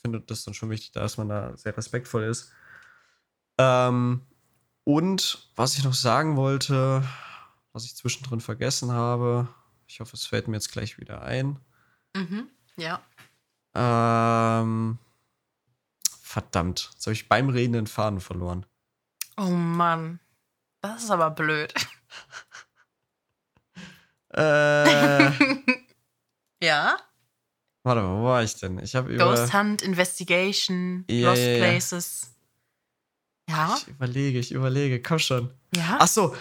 Speaker 2: finde das dann schon wichtig, dass man da sehr respektvoll ist. Ähm, und was ich noch sagen wollte, was ich zwischendrin vergessen habe, ich hoffe, es fällt mir jetzt gleich wieder ein.
Speaker 1: Mhm, ja.
Speaker 2: Ähm, verdammt, jetzt habe ich beim Reden den Faden verloren.
Speaker 1: Oh Mann, das ist aber blöd.
Speaker 2: äh,
Speaker 1: ja?
Speaker 2: Warte mal, wo war ich denn? Ich habe
Speaker 1: über Ghost Hunt, Investigation, ja, Lost ja, ja. Places. Ja.
Speaker 2: Ich überlege, ich überlege, komm schon.
Speaker 1: Ja.
Speaker 2: Ach so,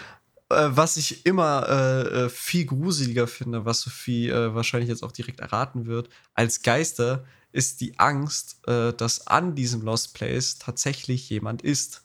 Speaker 2: äh, was ich immer äh, äh, viel gruseliger finde, was Sophie äh, wahrscheinlich jetzt auch direkt erraten wird, als Geister, ist die Angst, äh, dass an diesem Lost Place tatsächlich jemand ist.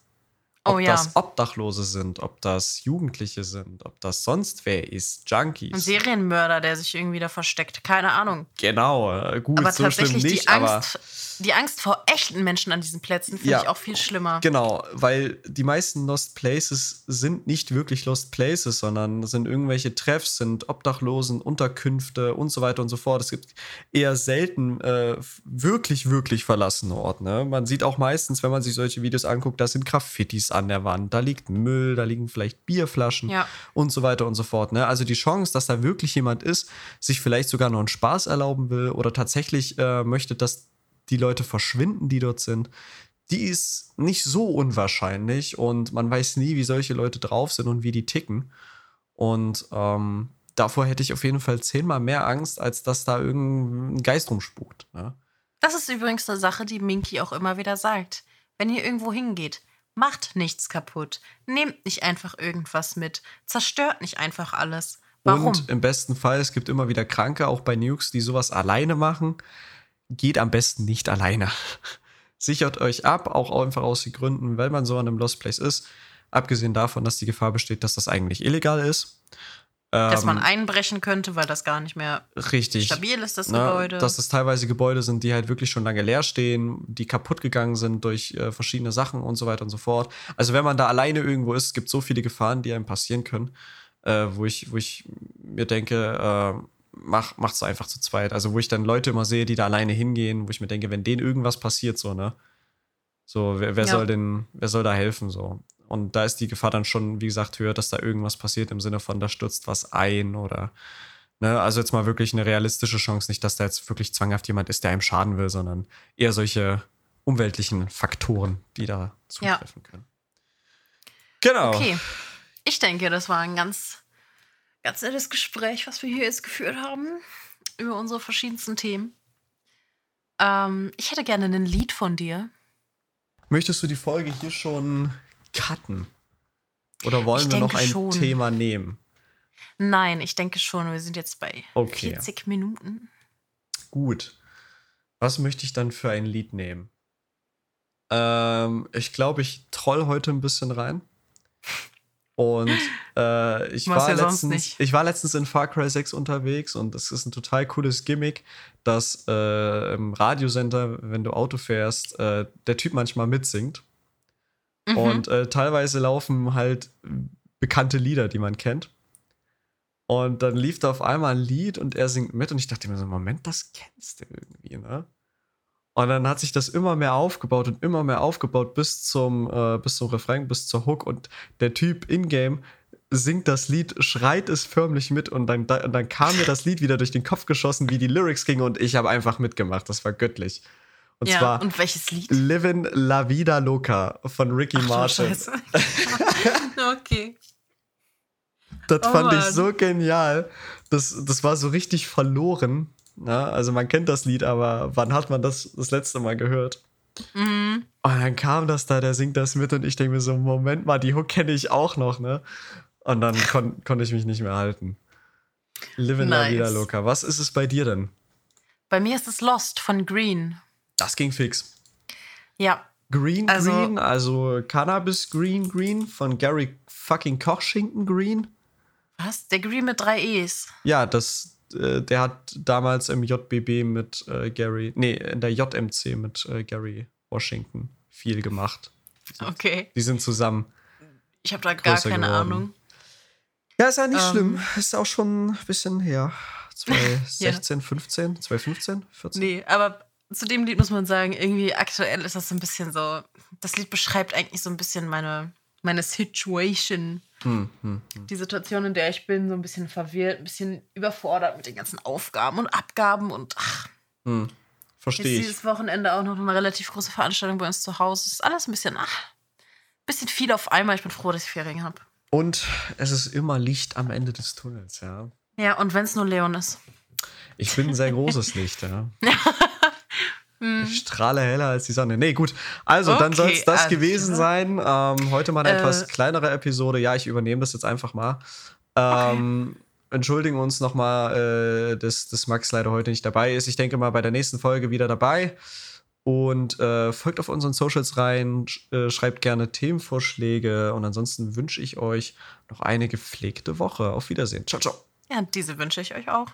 Speaker 2: Ob oh, ja. das Obdachlose sind, ob das Jugendliche sind, ob das sonst wer ist, Junkies.
Speaker 1: Ein Serienmörder, der sich irgendwie da versteckt, keine Ahnung.
Speaker 2: Genau, äh, gut, aber so tatsächlich nicht,
Speaker 1: die Angst, die Angst vor echten Menschen an diesen Plätzen finde ja, ich auch viel schlimmer.
Speaker 2: Genau, weil die meisten Lost Places sind nicht wirklich Lost Places, sondern sind irgendwelche Treffs, sind Obdachlosen, Unterkünfte und so weiter und so fort. Es gibt eher selten äh, wirklich, wirklich verlassene Orte. Ne? Man sieht auch meistens, wenn man sich solche Videos anguckt, da sind Graffitis an der Wand, da liegt Müll, da liegen vielleicht Bierflaschen
Speaker 1: ja.
Speaker 2: und so weiter und so fort. Ne? Also die Chance, dass da wirklich jemand ist, sich vielleicht sogar noch einen Spaß erlauben will oder tatsächlich äh, möchte, dass die Leute verschwinden, die dort sind, die ist nicht so unwahrscheinlich und man weiß nie, wie solche Leute drauf sind und wie die ticken. Und ähm, davor hätte ich auf jeden Fall zehnmal mehr Angst, als dass da irgendein Geist rumspukt. Ne?
Speaker 1: Das ist übrigens eine Sache, die Minky auch immer wieder sagt. Wenn ihr irgendwo hingeht, Macht nichts kaputt. Nehmt nicht einfach irgendwas mit. Zerstört nicht einfach alles. Warum? Und
Speaker 2: im besten Fall, es gibt immer wieder Kranke, auch bei Nukes, die sowas alleine machen. Geht am besten nicht alleine. Sichert euch ab, auch einfach aus den Gründen, weil man so an einem Lost Place ist. Abgesehen davon, dass die Gefahr besteht, dass das eigentlich illegal ist.
Speaker 1: Dass man ähm, einbrechen könnte, weil das gar nicht mehr
Speaker 2: richtig,
Speaker 1: stabil ist, das
Speaker 2: ne,
Speaker 1: Gebäude.
Speaker 2: Dass es teilweise Gebäude sind, die halt wirklich schon lange leer stehen, die kaputt gegangen sind durch äh, verschiedene Sachen und so weiter und so fort. Also wenn man da alleine irgendwo ist, es gibt so viele Gefahren, die einem passieren können, äh, wo, ich, wo ich mir denke, äh, mach, macht's einfach zu zweit. Also wo ich dann Leute immer sehe, die da alleine hingehen, wo ich mir denke, wenn denen irgendwas passiert, so, ne? So, wer, wer ja. soll denn, wer soll da helfen, so? Und da ist die Gefahr dann schon, wie gesagt, höher, dass da irgendwas passiert im Sinne von, da stürzt was ein oder. Ne, also jetzt mal wirklich eine realistische Chance, nicht, dass da jetzt wirklich zwanghaft jemand ist, der einem schaden will, sondern eher solche umweltlichen Faktoren, die da zutreffen ja. können. Genau.
Speaker 1: Okay. Ich denke, das war ein ganz, ganz nettes Gespräch, was wir hier jetzt geführt haben über unsere verschiedensten Themen. Ähm, ich hätte gerne ein Lied von dir.
Speaker 2: Möchtest du die Folge hier schon cutten? Oder wollen ich wir noch ein schon. Thema nehmen?
Speaker 1: Nein, ich denke schon. Wir sind jetzt bei okay. 40 Minuten.
Speaker 2: Gut. Was möchte ich dann für ein Lied nehmen? Ähm, ich glaube, ich troll heute ein bisschen rein. Und äh, ich, war
Speaker 1: ja
Speaker 2: letztens, ich war letztens in Far Cry 6 unterwegs und das ist ein total cooles Gimmick, dass äh, im Radiosender, wenn du Auto fährst, äh, der Typ manchmal mitsingt.
Speaker 1: Mhm.
Speaker 2: Und äh, teilweise laufen halt bekannte Lieder, die man kennt. Und dann lief da auf einmal ein Lied und er singt mit und ich dachte mir so, Moment, das kennst du irgendwie, ne? Und dann hat sich das immer mehr aufgebaut und immer mehr aufgebaut bis zum, äh, bis zum Refrain, bis zur Hook und der Typ in-game singt das Lied, schreit es förmlich mit und dann, dann kam mir das Lied wieder durch den Kopf geschossen, wie die Lyrics gingen und ich habe einfach mitgemacht. Das war göttlich. Und
Speaker 1: ja,
Speaker 2: zwar
Speaker 1: und welches Lied?
Speaker 2: Livin' La Vida Loca von Ricky
Speaker 1: Ach,
Speaker 2: Martin.
Speaker 1: Scheiße. okay.
Speaker 2: Das
Speaker 1: Oh
Speaker 2: fand ich
Speaker 1: Mann.
Speaker 2: so genial. Das, das war so richtig verloren. Ja, also man kennt das Lied, aber wann hat man das das letzte Mal gehört?
Speaker 1: Mhm.
Speaker 2: Und dann kam das da, der singt das mit und ich denke mir so, Moment mal, die Hook kenne ich auch noch, ne? Und dann kon konnte ich mich nicht mehr halten. Living La
Speaker 1: Nice.
Speaker 2: Vida Loca. Was ist es bei dir denn?
Speaker 1: Bei mir ist es Lost von Green.
Speaker 2: Das ging fix.
Speaker 1: Ja,
Speaker 2: Green
Speaker 1: Also-
Speaker 2: Green, also Cannabis Green Green von Gary fucking Kochschinken Green.
Speaker 1: was? Der Green mit drei E's.
Speaker 2: Ja, das, äh, der hat damals im JBB mit äh, Gary, nee, in der JMC mit äh, Gary Washington viel gemacht.
Speaker 1: Okay.
Speaker 2: Die sind zusammen.
Speaker 1: Ich habe da gar keine
Speaker 2: geworden.
Speaker 1: Ahnung.
Speaker 2: Ja, ist ja nicht
Speaker 1: Ähm.
Speaker 2: schlimm. Ist auch schon ein bisschen her. 2016, 15, 2015, 14?
Speaker 1: Nee, aber zu dem Lied muss man sagen, irgendwie aktuell ist das so ein bisschen so. Das Lied beschreibt eigentlich so ein bisschen meine, meine Situation.
Speaker 2: Hm, hm.
Speaker 1: Die Situation, in der ich bin, so ein bisschen verwirrt, ein bisschen überfordert mit den ganzen Aufgaben und Abgaben und ach,
Speaker 2: Hm. Verstehe ich.
Speaker 1: dieses Wochenende auch noch eine relativ große Veranstaltung bei uns zu Hause. Ist alles ein bisschen, ach, ein bisschen viel auf einmal. Ich bin froh, dass ich Ferien habe.
Speaker 2: Und es ist immer Licht am Ende des Tunnels, ja.
Speaker 1: Ja, und wenn es nur Leon ist.
Speaker 2: Ich bin ein sehr großes Licht, ja. Ich strahle heller als die Sonne. Nee, gut. Also, dann
Speaker 1: Okay,
Speaker 2: soll es das
Speaker 1: alles
Speaker 2: gewesen sein. Ähm, heute mal eine
Speaker 1: Äh.
Speaker 2: etwas kleinere Episode. Ja, ich übernehme das jetzt einfach mal. Ähm, Entschuldigen uns nochmal, äh, dass, dass Max leider heute nicht dabei ist. Ich denke mal bei der nächsten Folge wieder dabei. Und äh, folgt auf unseren Socials rein, sch äh, schreibt gerne Themenvorschläge. Und ansonsten wünsche ich euch noch eine gepflegte Woche. Auf Wiedersehen. Ciao, ciao.
Speaker 1: Ja, diese wünsche ich euch auch.